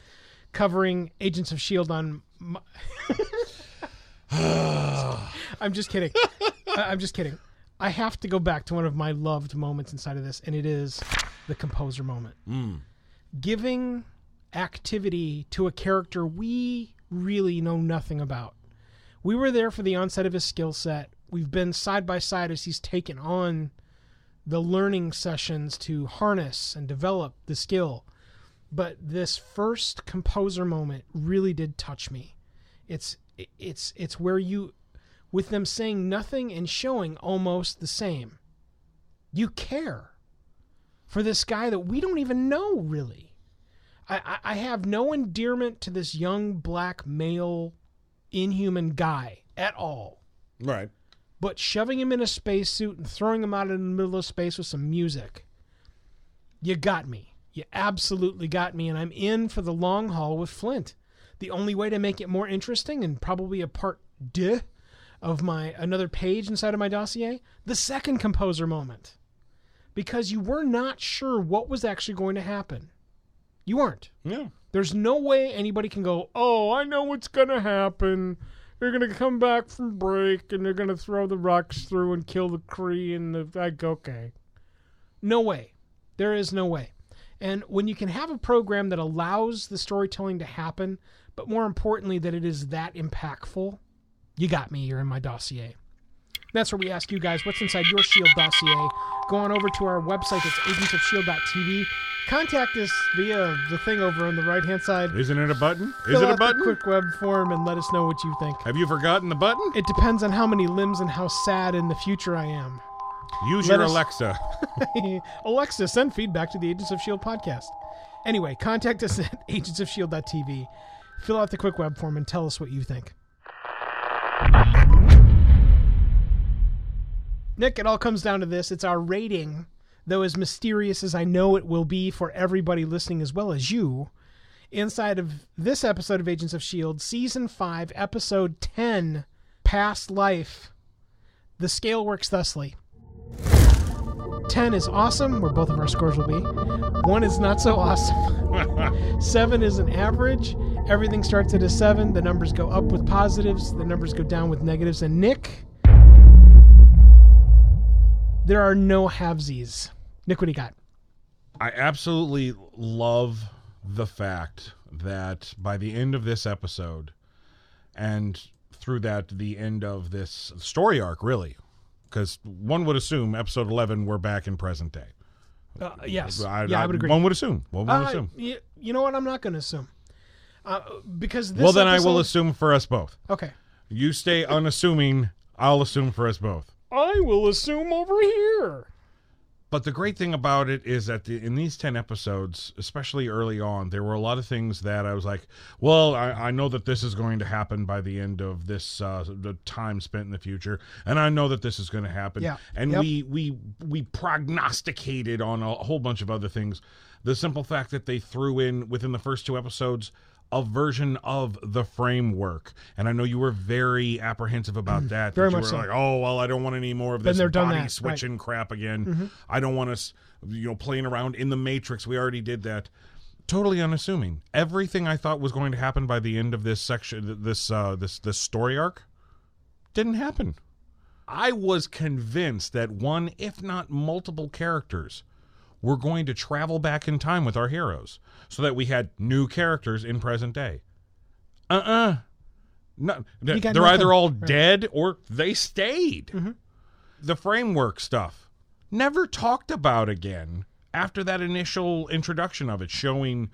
A: covering Agents of S.H.I.E.L.D. on. My... I'm just kidding. I'm just kidding. I have to go back to one of my loved moments inside of this, and it is the composer moment. Giving activity to a character we really know nothing about. We were there for the onset of his skill set. We've been side by side as he's taken on the learning sessions to harness and develop the skill. But this first composer moment really did touch me. It's it's it's where you with them saying nothing and showing almost the same. You care for this guy that we don't even know really. I, I, I have no endearment to this young black male inhuman guy at all
D: Right.
A: But shoving him in a spacesuit and throwing him out in the middle of space with some music, you got me. You absolutely got me, and I'm in for the long haul with Flint. The only way to make it more interesting and probably a part deux of my another page inside of my dossier, the second composer moment. Because you were not sure what was actually going to happen. You weren't.
D: Yeah.
A: There's no way anybody can go, "Oh, I know what's going to happen." They're gonna come back from break and they're gonna throw the rocks through and kill the Kree and the like. Okay, no way. There is no way. And when you can have a program that allows the storytelling to happen, but more importantly, that it is that impactful, you got me. You're in my dossier. That's where we ask you guys what's inside your Shield dossier. Go on over to our website. It's agentsofshield.tv. Contact us via the thing over on the right hand side.
D: Isn't it a button? Is
A: Fill
D: it a
A: out the
D: button?
A: quick web form and let us know what you think.
D: Have you forgotten the button?
A: It depends on how many limbs and how sad in the future I am.
D: Use
A: Let
D: your
A: us-
D: Alexa.
A: Alexa, send feedback to the Agents of S.H.I.E.L.D. Podcast. Anyway, contact us at agentsofshield.tv. Fill out the quick web form and tell us what you think. Nick, it all comes down to this. It's our rating, though as mysterious as I know it will be for everybody listening as well as you. Inside of this episode of Agents of S.H.I.E.L.D., Season 5, Episode 10, Past Life, the scale works thusly 10 is awesome, where both of our scores will be. 1 is not so awesome. 7 is an average. Everything starts at a 7. The numbers go up with positives, the numbers go down with negatives. And Nick, there are no halvesies. Nick, what do you got?
D: I absolutely love the fact that by the end of this episode, and through that, the end of this story arc, really, because one would assume episode 11, we're back in present day.
A: Uh, yes.
D: I,
A: yeah, I, would agree.
D: One would assume. One would
A: Uh,
D: assume.
A: y- you know what? I'm not going to assume. Uh, because this
D: Well, then I will assume for us both.
A: Okay.
D: You stay unassuming, I'll assume for us both.
A: I will assume over here.
D: But the great thing about it is that the, in these 10 episodes, especially early on, there were a lot of things that I was like, well, I, I know that this is going to happen by the end of this uh, the time spent in the future. And I know that this is going to happen.
A: Yeah.
D: And
A: Yep.
D: we, we, we prognosticated on a whole bunch of other things. The simple fact that they threw in within the first two episodes a version of the framework. And I know you were very apprehensive about that.
A: Mm. Very
D: that you
A: much
D: were
A: so.
D: like, oh, well, I don't want any more of this
A: there, done
D: body
A: that, right.
D: switching crap again.
A: Mm-hmm.
D: I don't want us, you know, playing around in the Matrix. We already did that. Totally unassuming. Everything I thought was going to happen by the end of this section, this uh, this this story arc, didn't happen. I was convinced that one, if not multiple characters, were going to travel back in time with our heroes, so that we had new characters in present day. Uh uh No, they're
A: got
D: either
A: nothing.
D: all
A: Right.
D: dead or they stayed the framework stuff never talked about again after that initial introduction of it showing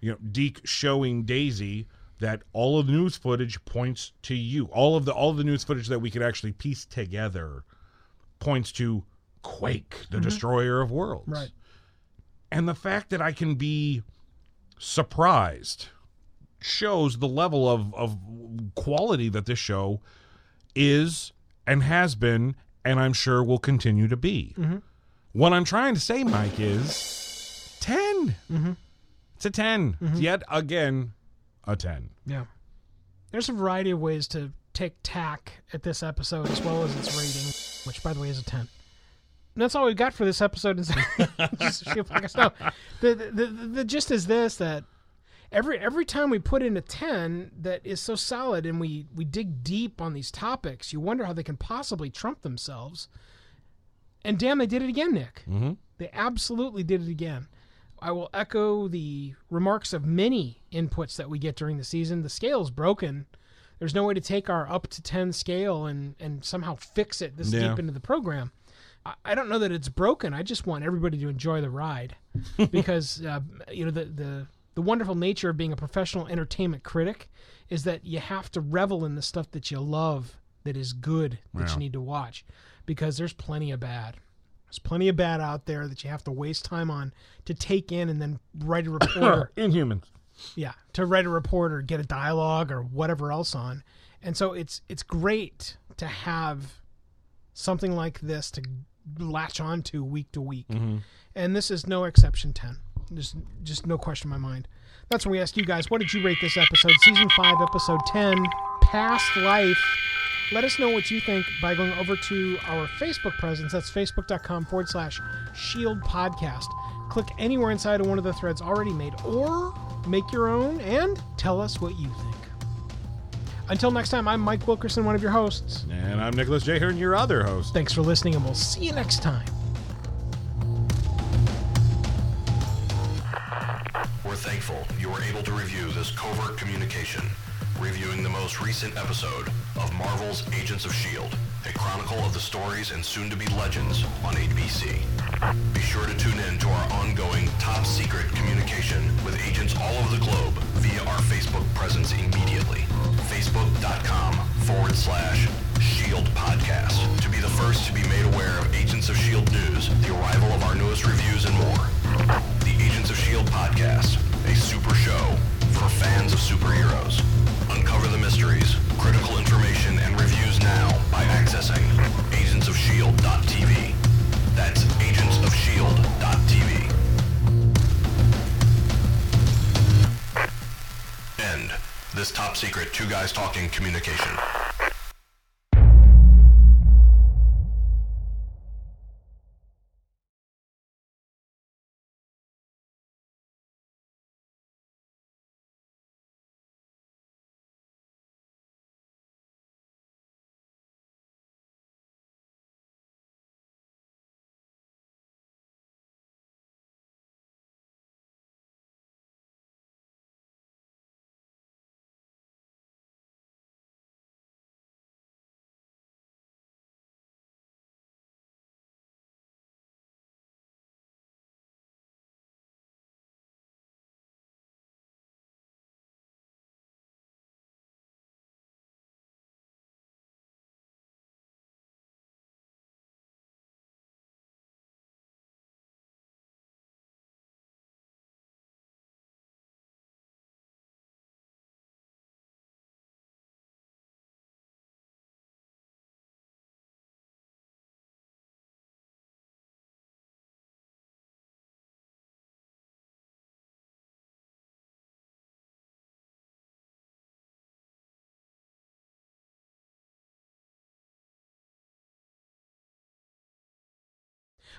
D: you know Deke showing Daisy that all of the news footage points to you all of the all of the news footage that we could actually piece together points to Quake the destroyer of worlds
A: Right.
D: And the fact that I can be surprised shows the level of, of quality that this show is and has been and I'm sure will continue to be. Mm-hmm. What I'm trying to say, Mike, is 10. Mm-hmm. It's a 10. It's Yet again, a 10.
A: Yeah. There's a variety of ways to take tack at this episode as well as its rating, which by the way is a 10. That's all we've got for this episode. Is just a podcast. No, the, the, the, the gist is this that every every time we put in a 10 that is so solid and we, we dig deep on these topics, you wonder how they can possibly trump themselves. And damn, they did it again, Nick.
D: Mm-hmm.
A: They absolutely did it again. I will echo the remarks of many inputs that we get during the season. The scale's broken. There's no way to take our up to 10 scale and, and somehow fix it this
D: Yeah.
A: deep into the program. I, don't know that it's broken. I just want everybody to enjoy the ride because, uh, you know, the, the, the wonderful nature of being a professional entertainment critic is that you have to revel in the stuff that you love that is good that
D: Yeah.
A: you need to watch because there's plenty of bad. There's plenty of bad out there that you have to waste time on to take in and then write a report.
D: Inhumans.
A: yeah, to write a report or get a dialogue or whatever else on. And so it's it's great to have something like this to latch on to week to week. Mm-hmm. And this is no exception 10. There's just no question in my mind. That's when we ask you guys, what did you rate this episode? Season 5, episode 10, Past Life. Let us know what you think by going over to our Facebook presence. That's facebook.com forward slash shield podcast. Click anywhere inside of one of the threads already made, or make your own and tell us what you think. Until next time, I'm Mike Wilkerson, one of your hosts.
D: And I'm Nicholas J. Hearn, your other host.
A: Thanks for listening, and we'll see you next time.
B: We're thankful you were able to review this covert communication, reviewing the most recent episode of Marvel's Agents of S.H.I.E.L.D., a chronicle of the stories and soon-to-be legends on ABC. Be sure to tune in to our ongoing top-secret communication with agents all over the globe via our Facebook presence immediately. Facebook.com forward slash Shield Podcast to be the first to be made aware of Agents of S.H.I.E.L.D. news, the arrival of our newest reviews, and more. The Agents of S.H.I.E.L.D. Podcast, a super show for fans of superheroes. Uncover the mysteries, critical information, and reviews now by accessing agentsofshield.tv. That's agentsofshield.tv. End. This top secret two guys talking communication.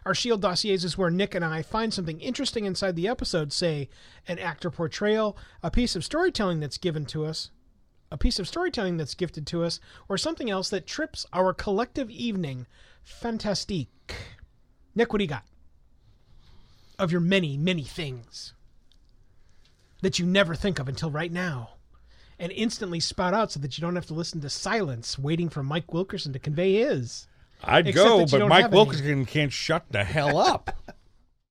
A: Our Shield dossiers is where Nick and I find something interesting inside the episode, say an actor portrayal, a piece of storytelling that's given to us, a piece of storytelling that's gifted to us, or something else that trips our collective evening fantastique. Nick, what do you got? Of your many, many things that you never think of until right now and instantly spout out so that you don't have to listen to silence waiting for Mike Wilkerson to convey his.
D: I'd
A: Except
D: go,
A: you
D: but Mike. Wilkerson can't shut the hell up.